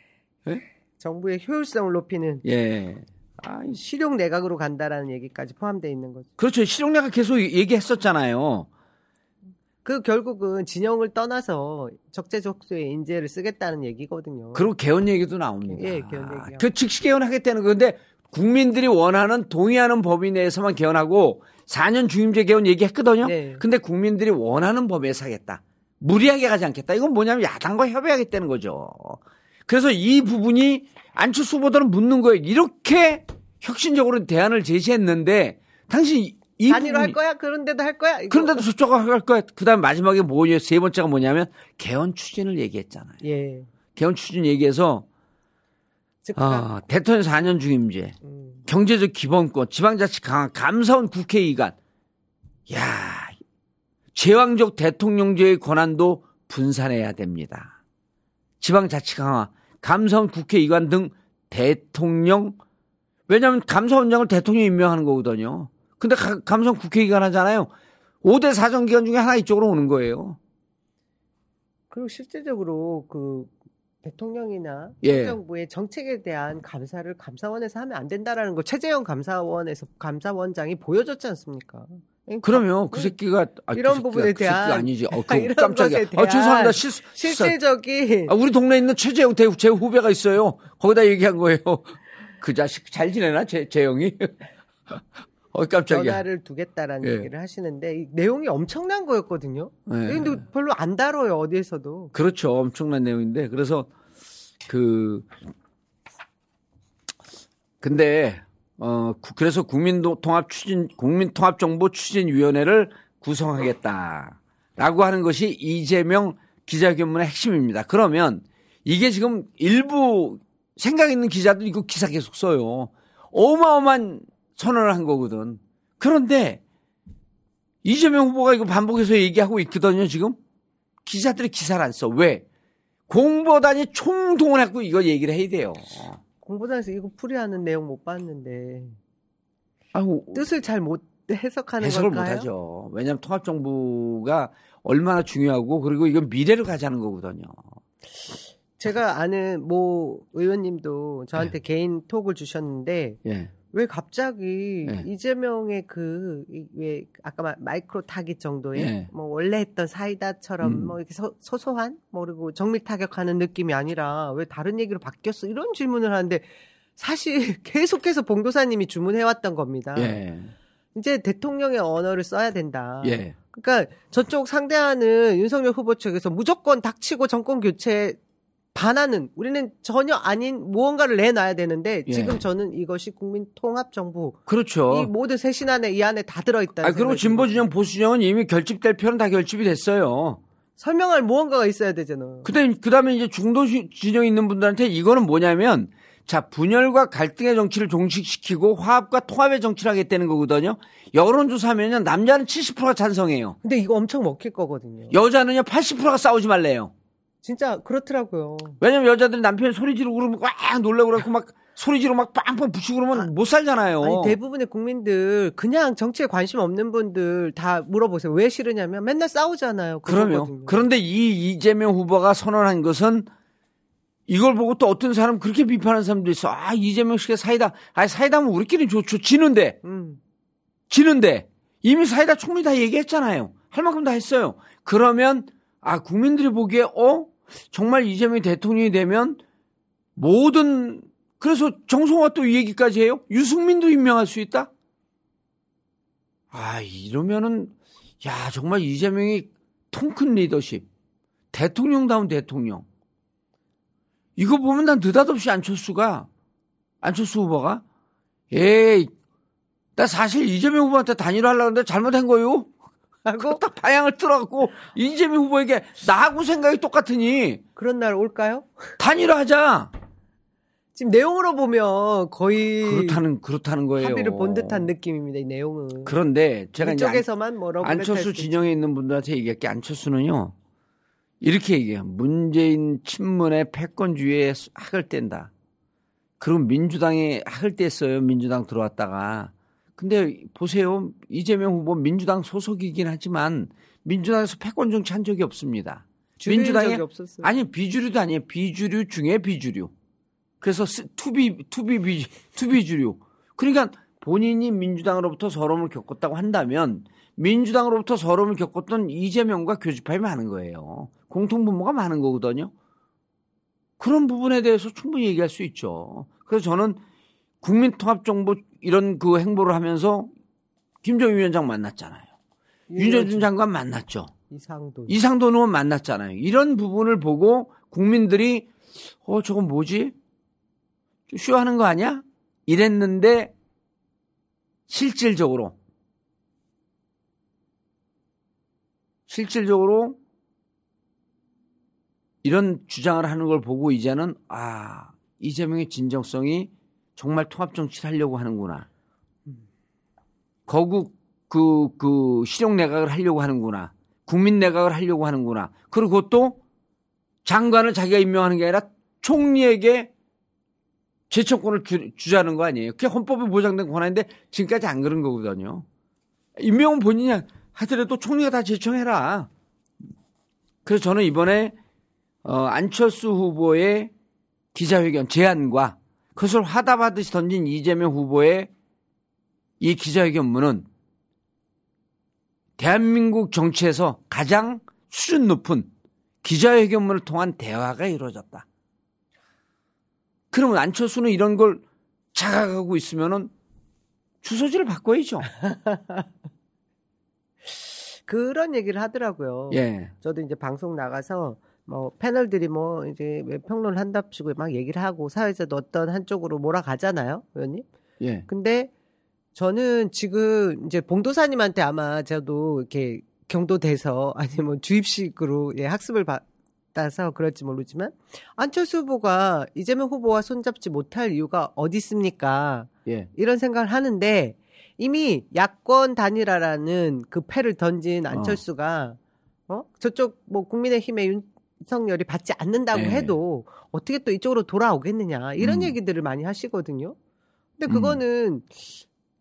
<laughs> 정부의 효율성을 높이는 예. 아, 이- 실용 내각으로 간다라는 얘기까지 포함되어 있는 거죠. 그렇죠. 실용내가 계속 얘기했었잖아요. 그 결국은 진영을 떠나서 적재적소에 인재를 쓰겠다는 얘기거든요. 그리고 개헌 얘기도 나옵니다. 예, 개헌 얘기요. 그 즉시 개헌하겠다는 건데 국민들이 원하는 동의하는 법위 내에서만 개헌하고 4년 중임제 개헌 얘기했거든요. 네. 근데 국민들이 원하는 법에서 하겠다. 무리하게 가지 않겠다. 이건 뭐냐면 야당과 협의하겠다는 거죠. 그래서 이 부분이 안철수 후보들은 묻는 거예요. 이렇게 혁신적으로 대안을 제시했는데 당신 이- 이 단위로 할 부분이- 거야? 그런데도 할 거야? 이거. 그런데도 저쪽가 할 거야. 그다음 마지막에 뭐예요? 세 번째가 뭐냐면 개헌 추진을 얘기했잖아요. 예. 개헌 추진 얘기해서. 아, 대통령 4년 중임제, 음. 경제적 기본권, 지방자치 강화, 감사원 국회의관. 야, 제왕적 대통령제의 권한도 분산해야 됩니다. 지방자치 강화, 감사원 국회의관 등 대통령 왜냐하면 감사원장을 대통령이 임명하는 거거든요. 근데 가- 감사원 국회의관 하잖아요. 5대 사정기관 중에 하나 이쪽으로 오는 거예요. 그리고 실제적으로 그 대통령이나 예. 행정부의 정책에 대한 감사를 감사원에서 하면 안 된다라는 걸 최재형 감사원에서 감사원장이 보여줬지 않습니까? 그러니까 그러면 그 새끼가 아, 이런 그 부분에 그 대한- 아니지. 어, <laughs> 그 깜짝이야. 아, 죄송합니다. 실수. 실질적인 아, 우리 동네에 있는 최재형 대, 제 후배가 있어요. 거기다 얘기한 거예요. <laughs> 그 자식 잘 지내나? 재, 재형이? <laughs> 어, 깜짝이야. 변화를 두겠다라는 예. 얘기를 하시는데 이 내용이 엄청난 거였거든요. 네. 근데 별로 안 다뤄요 어디에서도. 그렇죠. 엄청난 내용인데. 그래서 그 근데 어 구- 그래서 국민통합 추진 국민통합정보 추진위원회를 구성하겠다라고 하는 것이 이재명 기자회견문의 핵심입니다. 그러면 이게 지금 일부 생각 있는 기자들 이거 기사 계속 써요. 어마어마한 선언을 한 거거든. 그런데 이재명 후보가 이거 반복해서 얘기하고 있거든요, 지금. 기자들이 기사를 안 써. 왜? 공보단이 총동원하고 이거 얘기를 해야 돼요. 공보단에서 이거 풀이하는 내용 못 봤는데 아우, 뜻을 잘 못 해석하는 해석을 걸까요? 못하죠. 왜냐하면 통합정부가 얼마나 중요하고 그리고 이건 미래를 가자는 거거든요. 제가 아는 모 의원님도 저한테 네. 개인 톡을 주셨는데 예. 왜 갑자기 네. 이재명의 그 왜 아까 말 마이크로 타깃 정도의 네. 뭐 원래 했던 사이다처럼 음. 뭐 이렇게 소, 소소한 뭐 그리고 정밀 타격하는 느낌이 아니라 왜 다른 얘기로 바뀌었어 이런 질문을 하는데 사실 <laughs> 계속해서 봉도사님이 주문해 왔던 겁니다. 예. 이제 대통령의 언어를 써야 된다. 예. 그러니까 저쪽 상대하는 윤석열 후보 측에서 무조건 닥치고 정권 교체 반하는 우리는 전혀 아닌 무언가를 내놔야 되는데 예. 지금 저는 이것이 국민 통합 정부 그렇죠. 이 모든 쇄신 안에 이 안에 다 들어 있다. 아, 그리고 진보 진영 보수 진영은 이미 결집될 표는 다 결집이 됐어요. 설명할 무언가가 있어야 되잖아. 그다음에 그다음에 이제 중도 시- 진영에 있는 분들한테 이거는 뭐냐면 자 분열과 갈등의 정치를 종식시키고 화합과 통합의 정치를 하겠다는 거거든요. 여론조사하면요 남자는 70%가 찬성해요. 근데 이거 엄청 먹힐 거거든요. 여자는요 80%가 싸우지 말래요. 진짜 그렇더라고요. 왜냐면 여자들이 남편이 소리 지르고 그러면 꽉 놀라고 그러고 막 소리 지르고 막 빵빵 붙이고 그러면 못 살잖아요. 아니 대부분의 국민들 그냥 정치에 관심 없는 분들 다 물어보세요. 왜 싫으냐면 맨날 싸우잖아요. 그거거든요. 그런데 이 이재명 후보가 선언한 것은 이걸 보고 또 어떤 사람 그렇게 비판하는 사람도 있어. 아, 이재명 씨가 사이다. 아, 사이다면 우리끼리 좋죠. 지는데. 음. 지는데. 이미 사이다 총리 다 얘기했잖아요. 할 만큼 다 했어요. 그러면 아, 국민들이 보기에 어? 정말 이재명이 대통령이 되면 모든 그래서 정성화 또 이 얘기까지 해요? 유승민도 임명할 수 있다? 아, 이러면은 야, 정말 이재명이 통큰 리더십. 대통령다운 대통령. 이거 보면 난 느닷없이 안철수가, 안철수 후보가, 에이, 나 사실 이재명 후보한테 단일화 하려고 했는데 잘못한 거요? 하고 딱 방향을 틀어갖고 이재명 후보에게 나하고 생각이 똑같으니 그런 날 올까요? 단일화하자. 지금 내용으로 보면 거의 그렇다는, 그렇다는 거예요. 합의를 본 듯한 느낌입니다. 이 내용은. 그런데 제가 이쪽에서만 뭐라고 안철수 진영에 있는 분들한테 얘기할 게 안철수는요 이렇게 얘기해요 문재인 친문의 패권주의에 학을 뗀다 그리고 민주당에 학을 뗐어요 민주당 들어왔다가 근데 보세요 이재명 후보 민주당 소속이긴 하지만 민주당에서 패권 정치 한 적이 없습니다 민주당에 적이 없었어요. 아니 비주류도 아니에요 비주류 중에 비주류 그래서 스- 투비 투비 비 투비 주류 그러니까 본인이 민주당으로부터 서러움을 겪었다고 한다면 민주당으로부터 서러움을 겪었던 이재명과 교집합이 많은 거예요. 공통분모가 많은 거거든요. 그런 부분에 대해서 충분히 얘기할 수 있죠. 그래서 저는 국민통합정부 이런 그 행보를 하면서 김정일 위원장 만났잖아요. 윤여준 장관 만났죠. 이상도 이상돈 의원 만났잖아요. 이런 부분을 보고 국민들이 어 저건 뭐지? 좀 쇼하는 거 아니야? 이랬는데 실질적으로 실질적으로 이런 주장을 하는 걸 보고 이제는 아 이재명의 진정성이 정말 통합 정치를 하려고 하는구나. 거국 그, 그, 실용 내각을 하려고 하는구나. 국민 내각을 하려고 하는구나. 그리고 또 장관을 자기가 임명하는 게 아니라 총리에게 제청권을 주, 주자는 거 아니에요. 그게 헌법에 보장된 권한인데 지금까지 안 그런 거거든요. 임명은 본인이 하더라도 총리가 다 제청해라. 그래서 저는 이번에 어, 안철수 후보의 기자회견 제안과 그것을 화답하듯이 던진 이재명 후보의 이 기자회견문은 대한민국 정치에서 가장 수준 높은 기자회견문을 통한 대화가 이루어졌다. 그러면 안철수는 이런 걸 자각하고 있으면은 주소지를 바꿔야죠. <laughs> 그런 얘기를 하더라고요. 예. 저도 이제 방송 나가서 뭐 패널들이 뭐 이제 왜 평론을 한답시고 막 얘기를 하고 사회에서도 어떤 한쪽으로 몰아가잖아요, 의원님. 예. 근데 저는 지금 이제 봉도사님한테 아마 저도 이렇게 경도돼서 <laughs> 아니면 주입식으로 예, 학습을 받아서 그럴지 모르지만 안철수 후보가 이재명 후보와 손잡지 못할 이유가 어디 있습니까? 예. 이런 생각을 하는데 이미 야권 단일화라는 그 패를 던진 안철수가 어, 저쪽 뭐 국민의힘의 윤 석열이 받지 않는다고 네. 해도 어떻게 또 이쪽으로 돌아오겠느냐 이런 음. 얘기들을 많이 하시거든요. 근데 음. 그거는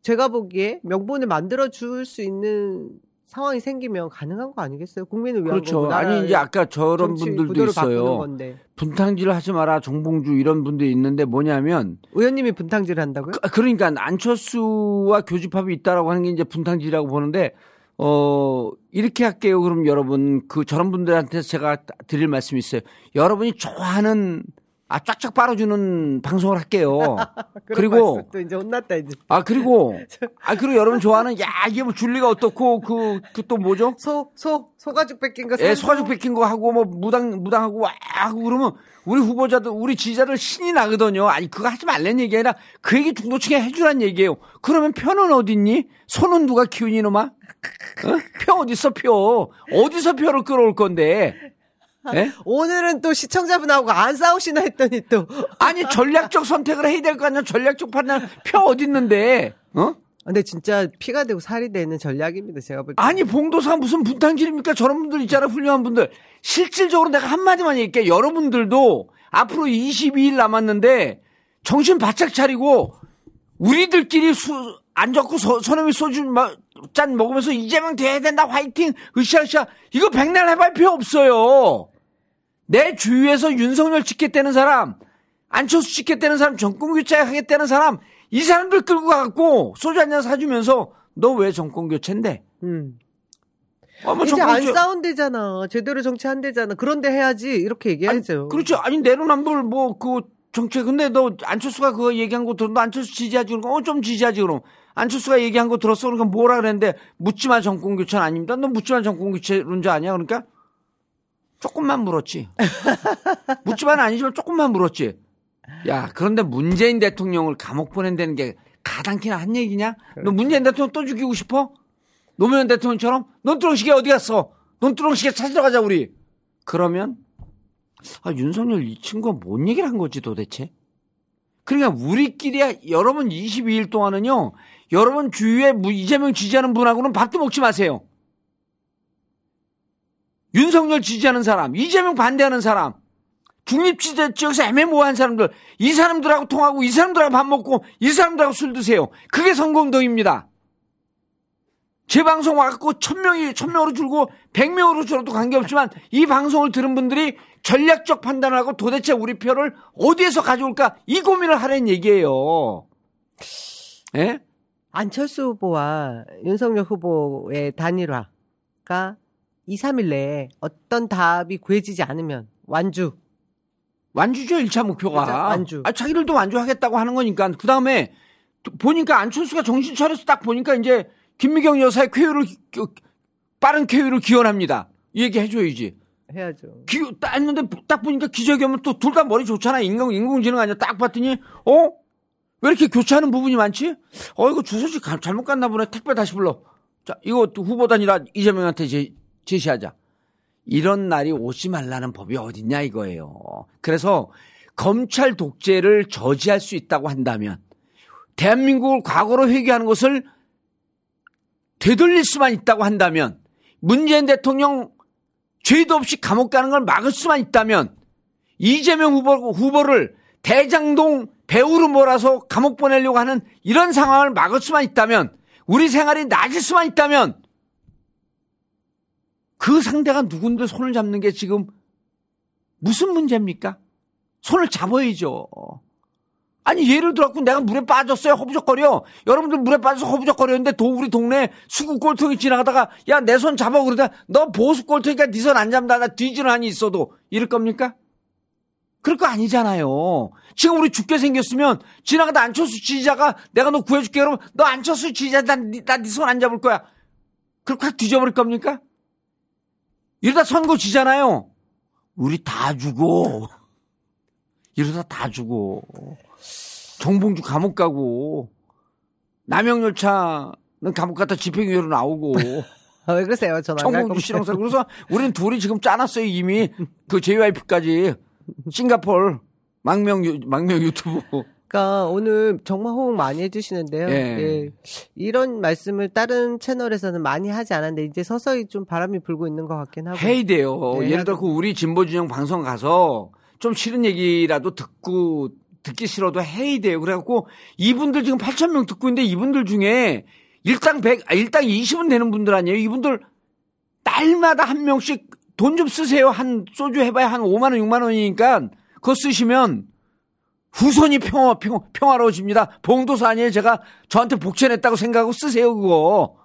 제가 보기에 명분을 만들어 줄 수 있는 상황이 생기면 가능한 거 아니겠어요? 국민을 위한 그렇죠. 거고, 아니 이제 아까 저런 분들도 있어요. 분탕질 하지 마라 정봉주 이런 분들이 있는데 뭐냐면 의원님이 분탕질을 한다고요? 그- 그러니까 안철수와 교집합이 있다라고 하는 게 이제 분탕질이라고 보는데 어 이렇게 할게요. 그럼 여러분 그 저런 분들한테 제가 드릴 말씀이 있어요. 여러분이 좋아하는 아 쫙쫙 빨아주는 방송을 할게요. <laughs> 그리고 또 이제 혼났다 이제. 아 그리고 <laughs> 아 그리고 여러분 좋아하는 야 이게 뭐 줄리가 어떻고 그 그 또 뭐죠? 소, 소, 소가죽 뺏긴 거. 예. 소가죽 뺏긴 거 하고 뭐 무당 무당하고 와 하고 그러면 우리 후보자들 우리 지지자들 신이 나거든요. 아니 그거 하지 말란 얘기 아니라 그 얘기 중도층에 해주란 얘기예요. 그러면 표는 어딨니? 손은 누가 키우니 이놈아? 어? 표 어딨어 표? 어디서 표를 끌어올 건데? 예? 오늘은 또 시청자분하고 안 싸우시나 했더니 또. 아니 전략적 선택을 해야 될 거 아니야? 전략적 판단 표 어딨는데? 어? 근데 진짜 피가 되고 살이 되는 전략입니다. 제가 볼 때. 아니 봉도사 무슨 분탕질입니까? 저런 분들 있잖아요 훌륭한 분들 실질적으로 내가 한마디만 얘기할게 여러분들도 앞으로 22일 남았는데 정신 바짝 차리고 우리들끼리 수, 앉았고 서, 서너미 소주 마- 짠 먹으면서 이재명 돼야 된다 화이팅 으쌰으쌰 이거 백날 해봐야 필요 없어요 내 주위에서 윤석열 찍겠다는 사람 안철수 찍겠다는 사람 정권 교체 하겠다는 사람 이 사람들 끌고 가갖고 소주 한 잔 사주면서 너 왜 정권 교체인데 음. 아, 뭐 이제 안 싸운대잖아. 제대로 정치한대잖아. 그런데 해야지. 이렇게 얘기하죠. 그렇죠. 아니 내로남불 뭐 그 정책 근데 너 안철수가 그거 얘기한 거 들어 너 안철수 지지하지 그러니까 어좀 지지하지 그럼 안철수가 얘기한 거 들었어 그러니까 뭐라 그랬는데 묻지마 정권 교체는 아닙니다. 너 묻지마 정권 교체론자 아니야 그러니까 조금만 물었지. <laughs> 묻지마는 아니지만 조금만 물었지. 야 그런데 문재인 대통령을 감옥 보낸다는 게 가당키나 한 얘기냐? 너 문재인 대통령 또 죽이고 싶어? 노무현 대통령처럼 논두렁시계 어디 갔어? 논두렁시계 찾으러 가자 우리. 그러면 아, 윤석열 이 친구가 뭔 얘기를 한 거지 도대체? 그러니까 우리끼리 여러분 22일 동안은요, 여러분 주위에 무- 이재명 지지하는 분하고는 밥도 먹지 마세요. 윤석열 지지하는 사람, 이재명 반대하는 사람, 중립지대 지역에서 애매모호한 사람들, 이 사람들하고 통하고 이 사람들하고 밥 먹고 이 사람들하고 술 드세요. 그게 선거운동입니다. 제 방송 와갖고 천 명이 천 명으로 줄고 백 명으로 줄어도 관계없지만 이 방송을 들은 분들이 전략적 판단을 하고 도대체 우리 표를 어디에서 가져올까 이 고민을 하라는 얘기예요. 예? 안철수 후보와 윤석열 후보의 단일화가 2, 3일 내에 어떤 답이 구해지지 않으면 완주. 완주죠 1차 목표가. 그죠, 완주. 아, 자기들도 완주하겠다고 하는 거니까 그 다음에 보니까 안철수가 정신 차려서 딱 보니까 이제 김미경 여사의 쾌유를 기- 빠른 쾌유를 기원합니다. 이 얘기 해줘야지. 해야죠. 기, 딱 했는데 딱 보니까 기적이 오면 또 둘 다 머리 좋잖아. 인공, 인공지능 아니야. 딱 봤더니, 어? 왜 이렇게 교차하는 부분이 많지? 어, 이거 주소지 가- 잘못 갔나 보네. 택배 다시 불러. 자, 이거 또 후보단이라 이재명한테 제, 제시하자. 이런 날이 오지 말라는 법이 어딨냐 이거예요. 그래서 검찰 독재를 저지할 수 있다고 한다면 대한민국을 과거로 회귀하는 것을 되돌릴 수만 있다고 한다면 문재인 대통령 죄도 없이 감옥 가는 걸 막을 수만 있다면 이재명 후보, 후보를 대장동 배우로 몰아서 감옥 보내려고 하는 이런 상황을 막을 수만 있다면 우리 생활이 나아질 수만 있다면 그 상대가 누군데 손을 잡는 게 지금 무슨 문제입니까? 손을 잡아야죠. 아니 예를 들어갖고 내가 물에 빠졌어요 허부적거려 여러분들 물에 빠져서 허부적거렸는데 도 우리 동네 수국 꼴통이 지나가다가 야 내 손 잡아 그러다 너 보수 꼴통이니까 네 손 안 잡는다 나 한이 있어도 이럴 겁니까? 그럴 거 아니잖아요. 지금 우리 죽게 생겼으면 지나가다 안철수 지지자가 내가 너 구해줄게 그러면 너 안철수 지지자 나네 손안 잡을 거야. 그렇게 확 뒤져버릴 겁니까? 이러다 선거 지잖아요. 우리 다 죽어. 이러다 다 죽어. 정봉주 감옥 가고 남영열차는 감옥 갔다 집행유예로 나오고 아, <laughs> 왜 그러세요? 갈 정봉주. 실형사 그래서 우리는 둘이 지금 짜놨어요 이미 그 JYP까지 싱가폴 망명 유, 망명 유튜브 그러니까 오늘 정말 호응 많이 해주시는데요. 예. 예. 이런 말씀을 다른 채널에서는 많이 하지 않았는데 이제 서서히 좀 바람이 불고 있는 것 같긴 하고. 해야 돼요. 네, 예를 들어 그 우리 진보 진영 방송 가서 좀 싫은 얘기라도 듣고 듣기 싫어도 해야 돼요. 그래갖고 이분들 지금 8천 명 듣고 있는데 이분들 중에 일당 100, 아, 일당 20은 되는 분들 아니에요. 이분들 날마다 한 명씩 돈 좀 쓰세요. 한 소주 해봐야 한 5만 원, 6만 원이니까 그거 쓰시면 후손이 평화, 평, 평화로워집니다. 봉도사 아니에요. 제가 저한테 복천했다고 생각하고 쓰세요. 그거.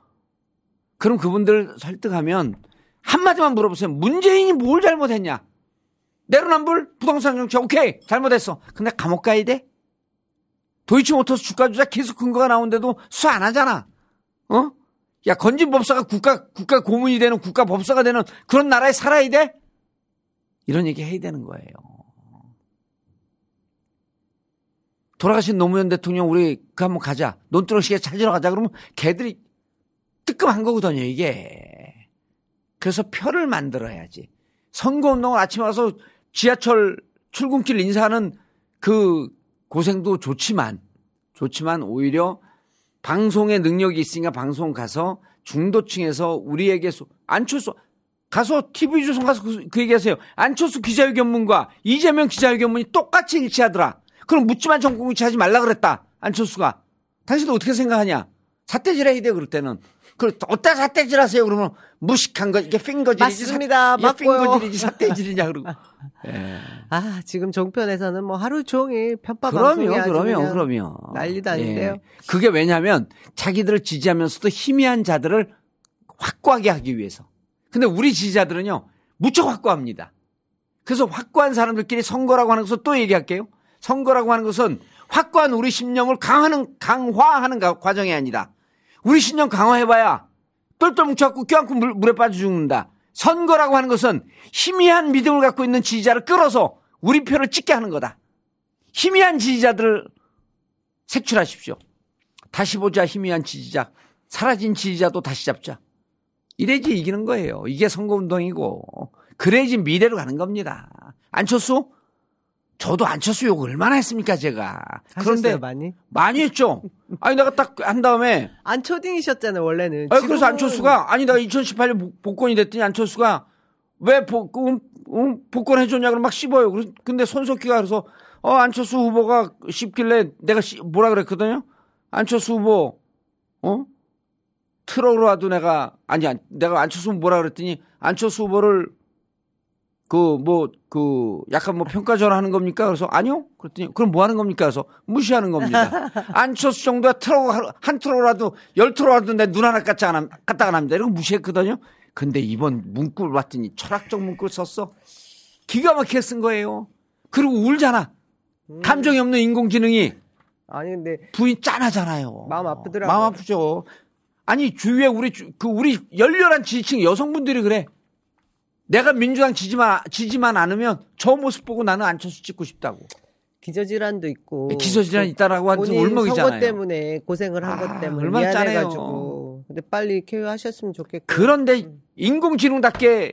그럼 그분들 설득하면 한마디만 물어보세요. 문재인이 뭘 잘못했냐? 내로남불 부동산 정책 오케이 잘못했어. 근데 감옥 가야 돼? 도이치모터스 주가 조작 계속 근거가 나오는데도 수 안 하잖아. 어? 야 건진 법사가 국가 국가 고문이 되는 국가 법사가 되는 그런 나라에 살아야 돼? 이런 얘기 해야 되는 거예요. 돌아가신 노무현 대통령 우리 그 한번 가자. 논두렁시계 찾으러 가자. 그러면 걔들이 뜨끔한 거거든요, 이게. 그래서 표를 만들어야지. 선거운동을 아침에 와서 지하철 출근길 인사하는 그 고생도 좋지만, 좋지만 오히려 방송의 능력이 있으니까 방송 가서 중도층에서 우리에게 소, 안철수, 가서 TV조선 가서 그, 그 얘기하세요. 안철수 기자회견문과 이재명 기자회견문이 똑같이 일치하더라. 그럼 묻지만 전공일치 하지 말라 그랬다. 안철수가. 당신도 어떻게 생각하냐? 삿대질 해야 돼, 그럴 때는. 그, 어디다 삿대질 하세요? 그러면 무식한 거, 이게 핑거질이지. 맞습니다. 핑거질이지, 삿대질이냐, 그러고. <laughs> 예. 아 지금 정편에서는 뭐 하루 종일 편파 그럼요, 그럼요, 그럼요. 난리도 아닌데요. 예. 그게 왜냐면 자기들을 지지하면서도 희미한 자들을 확고하게 하기 위해서. 근데 우리 지지자들은요, 무척 확고합니다. 그래서 확고한 사람들끼리 선거라고 하는 것을 또 얘기할게요. 선거라고 하는 것은 확고한 우리 신념을 강화하는, 강화하는 가- 과정이 아니다. 우리 신념 강화해봐야 똘똘 뭉쳐갖고 껴안고 물, 물에 빠져 죽는다. 선거라고 하는 것은 희미한 믿음을 갖고 있는 지지자를 끌어서 우리 표를 찍게 하는 거다. 희미한 지지자들을 색출하십시오. 다시 보자 희미한 지지자. 사라진 지지자도 다시 잡자. 이래야지 이기는 거예요. 이게 선거운동이고. 그래야지 미래로 가는 겁니다. 안철수? 저도 안철수 욕 얼마나 했습니까, 제가. 그런데 많이? 많이 했죠. 아니, 내가 딱 한 다음에 안 초딩이셨잖아요 원래는. 아니, 그래서 안철수가 아니 내가 2018년 복- 복권이 됐더니 안철수가 왜 복, 음, 음, 복권 해줬냐 그러면 막 씹어요. 근데 손석희가 그래서 어 안철수 후보가 씹길래 내가 씹- 뭐라 그랬거든요. 안철수 후보 어 트럭으로라도 내가 아니 안- 내가 안철수 후보 뭐라 그랬더니 안철수 후보를 그 뭐 그 약간 뭐 평가 전하는 겁니까? 그래서 아니요. 그랬더니 그럼 뭐 하는 겁니까? 그래서 무시하는 겁니다. <laughs> 안철수 정도야 트럭 한- 한 트럭이라도 열 트럭이라도 내 눈 하나 까딱 안, 함- 까딱 안 합니다. 이러고 무시했거든요. 근데 이번 문구를 봤더니 철학적 문구를 썼어. 기가 막히게 쓴 거예요. 그리고 울잖아. 감정이 없는 인공지능이 아니 근데 부인 짠하잖아요. 마음 아프더라고요. 마음 아프죠. 아니 주위에 우리 주- 그 우리 열렬한 지지층 여성분들이 그래. 내가 민주당 지지만 지지만 않으면 저 모습 보고 나는 안철수 찍고 싶다고. 기저질환도 있고 기저질환 있다라고 하는 본인 울먹이잖아요. 선거 때문에 고생을 한것 아, 때문에 얼마나 미안해가지고 근데 빨리 쾌유하셨으면 좋겠고 그런데 인공지능답게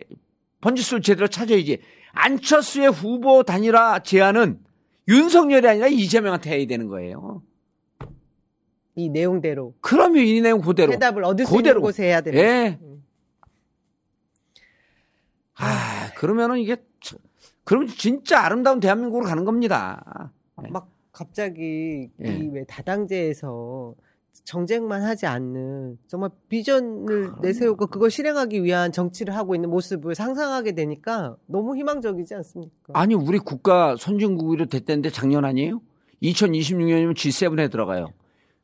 번지수를 제대로 찾아야지. 안철수의 후보 단일화 제안은 윤석열이 아니라 이재명한테 해야 되는 거예요. 이 내용대로 그러면 이 내용 그대로. 해답을 얻을 수 그대로. 있는 곳에 해야 된다. 예. 아, 그러면은 이게, 참- 그러면 진짜 아름다운 대한민국으로 가는 겁니다. 막 갑자기 예. 이왜 다당제에서 정쟁만 하지 않는 정말 비전을 내세우고 그걸 실행하기 위한 정치를 하고 있는 모습을 상상하게 되니까 너무 희망적이지 않습니까? 아니, 우리 국가 선진국으로 됐다는데 작년 아니에요? 2026년이면 G7에 들어가요.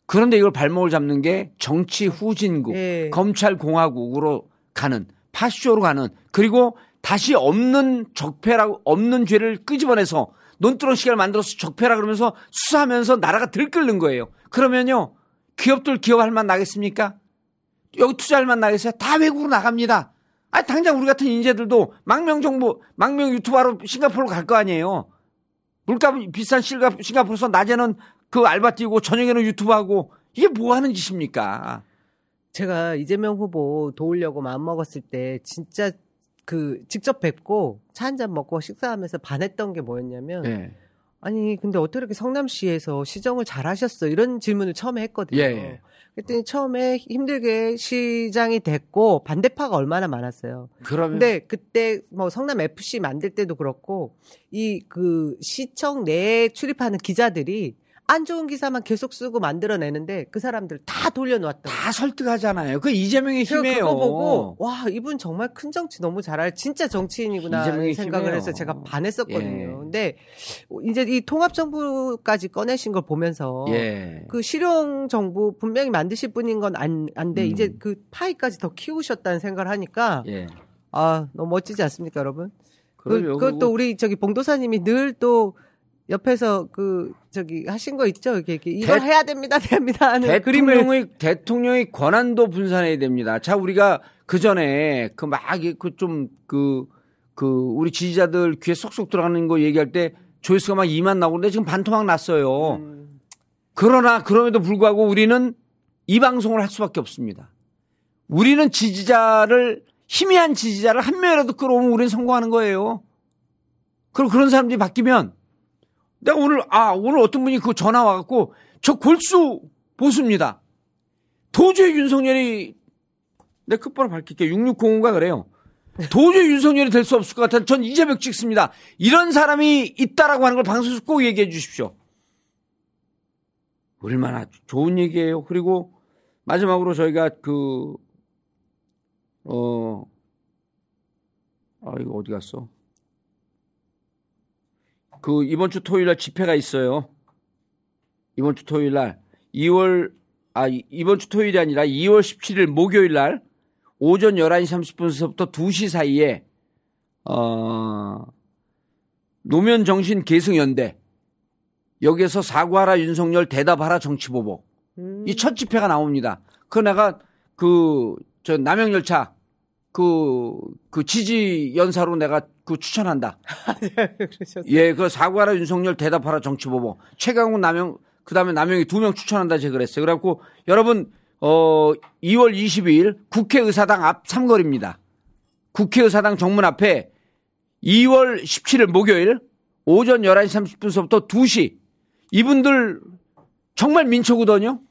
그런데 이걸 발목을 잡는 게 정치 후진국, 예. 검찰 공화국으로 가는 파쇼로 가는 그리고 다시 없는 적폐라고 없는 죄를 끄집어내서 논두렁 시계를 만들어서 적폐라 그러면서 수사하면서 나라가 들끓는 거예요. 그러면요 기업들 기업할 만 나겠습니까? 여기 투자할 만 나겠어요? 다 외국으로 나갑니다. 아 당장 우리 같은 인재들도 망명 정보, 망명 유튜버로 싱가포르 갈 거 아니에요. 물가 비싼 싱가- 싱가포르에서 낮에는 그 알바 뛰고 저녁에는 유튜브 하고 이게 뭐 하는 짓입니까? 제가 이재명 후보 도우려고 마음 먹었을 때 진짜 그 직접 뵙고 차 한 잔 먹고 식사하면서 반했던 게 뭐였냐면 예. 아니 근데 어떻게 이렇게 성남시에서 시정을 잘하셨어 이런 질문을 처음에 했거든요. 예, 예. 그랬더니 처음에 힘들게 시장이 됐고 반대파가 얼마나 많았어요. 그러면 근데 그때 뭐 성남 FC 만들 때도 그렇고 이 그 시청 내에 출입하는 기자들이 안 좋은 기사만 계속 쓰고 만들어내는데 그 사람들 다 돌려놓았다. 다 설득하잖아요. 그 이재명의 힘이에요. 그거 보고 와 이분 정말 큰 정치 너무 잘할 진짜 정치인이구나 생각을 힘이에요. 해서 제가 반했었거든요. 예. 근데 이제 이 통합 정부까지 꺼내신 걸 보면서 예. 그 실용 정부 분명히 만드실 분인 건 안 안돼 음. 이제 그 파이까지 더 키우셨다는 생각을 하니까 예. 아 너무 멋지지 않습니까 여러분? 그. 그것도 우리 저기 봉도사님이 늘또 옆에서 그 저기 하신 거 있죠? 이렇게, 이렇게 이걸 대- 해야 됩니다, <laughs> 됩니다 하는 그림을 대통령의 대통령의 권한도 분산해야 됩니다. 자 우리가 그 전에 그 막 그좀그그 우리 지지자들 귀에 쏙쏙 들어가는 거 얘기할 때 조회수가 막 2만 나오는데 지금 반토막 났어요. 음, 그러나 그럼에도 불구하고 우리는 이 방송을 할 수밖에 없습니다. 우리는 지지자를 희미한 지지자를 한 명이라도 끌어오면 우리는 성공하는 거예요. 그럼 그런 사람들이 바뀌면 내가 오늘 아 오늘 어떤 분이 그 전화 와갖고 저 골수 보수입니다. 도저히 윤석열이 내 끝번호 밝힐게 6605가 그래요. 도저히 윤석열이 될 수 없을 것 같아서 전 이재명 찍습니다. 이런 사람이 있다라고 하는 걸 방송에서 꼭 얘기해 주십시오. 얼마나 좋은 얘기예요. 그리고 마지막으로 저희가 그, 어, 아, 이거 어디 갔어? 그 이번 주 토요일 날 집회가 있어요. 이번 주 토요일 날 2월, 아, 이- 이번 주 토요일이 아니라 2월 17일 목요일 날 오전 11시 30분서부터 2시 사이에, 어, 노면 정신 계승 연대 여기에서 사과하라 윤석열 대답하라 정치 보복 음. 이첫 집회가 나옵니다. 그 내가 그 저 남영열차 그, 그 지지 연사로 내가 그 추천한다. <laughs> 그러셨어요. 예, 그 사과하라 윤석열 대답하라 정치보복 최강욱 남영 그 다음에 남영이 두 명 추천한다 제가 그랬어요. 그래갖고 여러분 어 2월 22일 국회의사당 앞 삼거리입니다. 국회의사당 정문 앞에 2월 17일 목요일 오전 11시 30분서부터 2시 이분들 정말 민초거든요.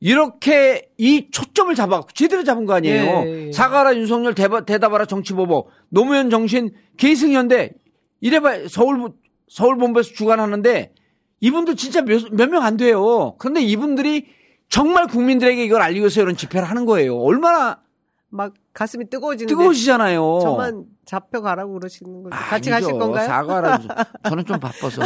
이렇게 이 초점을 잡아 제대로 잡은 거 아니에요. 예, 예. 사과하라 윤석열 대바, 대답하라 정치보복 노무현 정신 계승현대 이래봐 서울 서울본부에서 주관하는데 이분들 진짜 몇 명 안 돼요. 그런데 이분들이 정말 국민들에게 이걸 알리기 위해서 이런 집회를 하는 거예요. 얼마나 막 가슴이 뜨거워지는데 뜨거우시잖아요. 저만 잡혀가라고 그러시는 거죠. 같이 아니죠. 가실 건가요? 사과하라. 저는 좀 바빠서.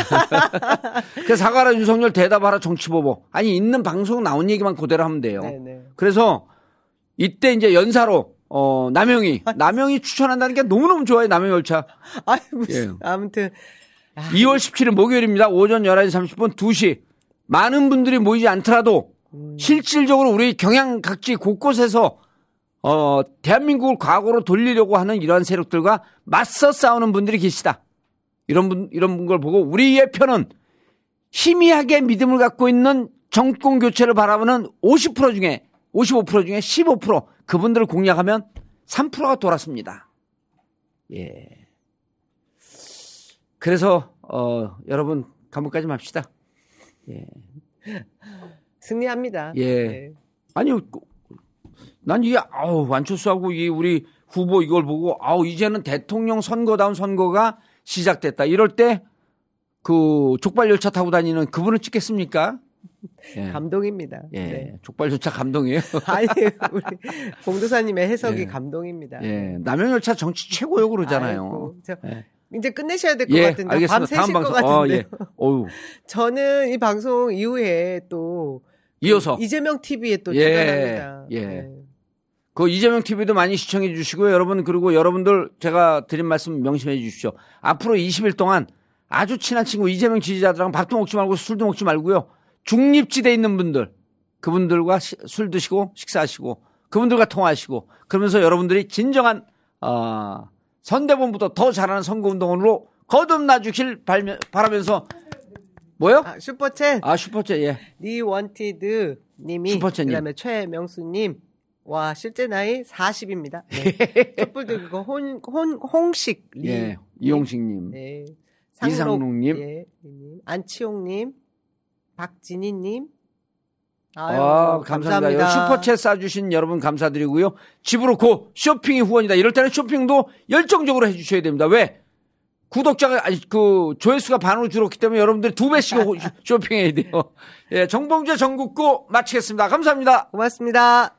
<laughs> 그 사과하라 윤석열 대답하라 정치보복. 아니 있는 방송 나온 얘기만 그대로 하면 돼요. 네네. 그래서 이때 이제 연사로 어 남영이 <laughs> 남영이 추천한다는 게 너무너무 좋아요. 남영 열차. 아이 무슨 예. 아무튼 2월 17일 목요일입니다. 오전 11시 30분 2시. 많은 분들이 모이지 않더라도 음. 실질적으로 우리 경향 각지 곳곳에서 어, 대한민국을 과거로 돌리려고 하는 이러한 세력들과 맞서 싸우는 분들이 계시다. 이런 분, 이런 걸 보고 우리의 편은 희미하게 믿음을 갖고 있는 정권 교체를 바라보는 50% 중에 55% 중에 15% 그분들을 공략하면 3%가 돌았습니다. 예. 그래서 어, 여러분 감옥까지 맙시다. 승리합니다. 예. 네. 아니 난 이게 아우 완초수하고 이 우리 후보 이걸 보고 아우 이제는 대통령 선거다운 선거가 시작됐다. 이럴 때 그 족발 열차 타고 다니는 그분을 찍겠습니까? 예. <laughs> 감동입니다. 예. 네. 족발 열차 감동이에요. <laughs> 아니 우리 봉도사님의 해석이 예. 감동입니다. 예. 남영 열차 정치 최고요 그러잖아요. 아이고, 저 예. 이제 끝내셔야 될것 예, 같은데 알겠습니다. 밤 새실 것 어, 같은데. 예. 어유. <laughs> 저는 이 방송 이후에 또 이어서 이재명 TV에 또 예, 출연합니다. 예. 네. 그 이재명 TV도 많이 시청해 주시고요. 여러분 그리고 여러분들 제가 드린 말씀 명심해 주십시오. 앞으로 20일 동안 아주 친한 친구 이재명 지지자들하고 밥도 먹지 말고 술도 먹지 말고요. 중립지대에 있는 분들 그분들과 시- 술 드시고 식사하시고 그분들과 통화하시고 그러면서 여러분들이 진정한 어, 선대본보다 더 잘하는 선거운동으로 거듭나 주길 바라면서 뭐요? 아, 슈퍼챗 아 슈퍼챗 예. 리원티드 님이 슈퍼챗님. 그다음에 최명수 님. 와, 실제 나이 40입니다. 네. <laughs> 촛불 들고 혼, 혼, 홍식 리. 예. 이용식님. 네. 이상록님. 예, 님, 안치홍님, 박진희님. 아유, 아, 감사합니다. 슈퍼챗 쏴주신 여러분 감사드리고요. 집으로 고 쇼핑이 후원이다. 이럴 때는 쇼핑도 열정적으로 해주셔야 됩니다. 왜? 구독자가 아니 그 조회수가 반으로 줄었기 때문에 여러분들이 두 배씩 <laughs> 쇼핑해야 돼요. 예, 정봉재 전국구 마치겠습니다. 감사합니다. 고맙습니다.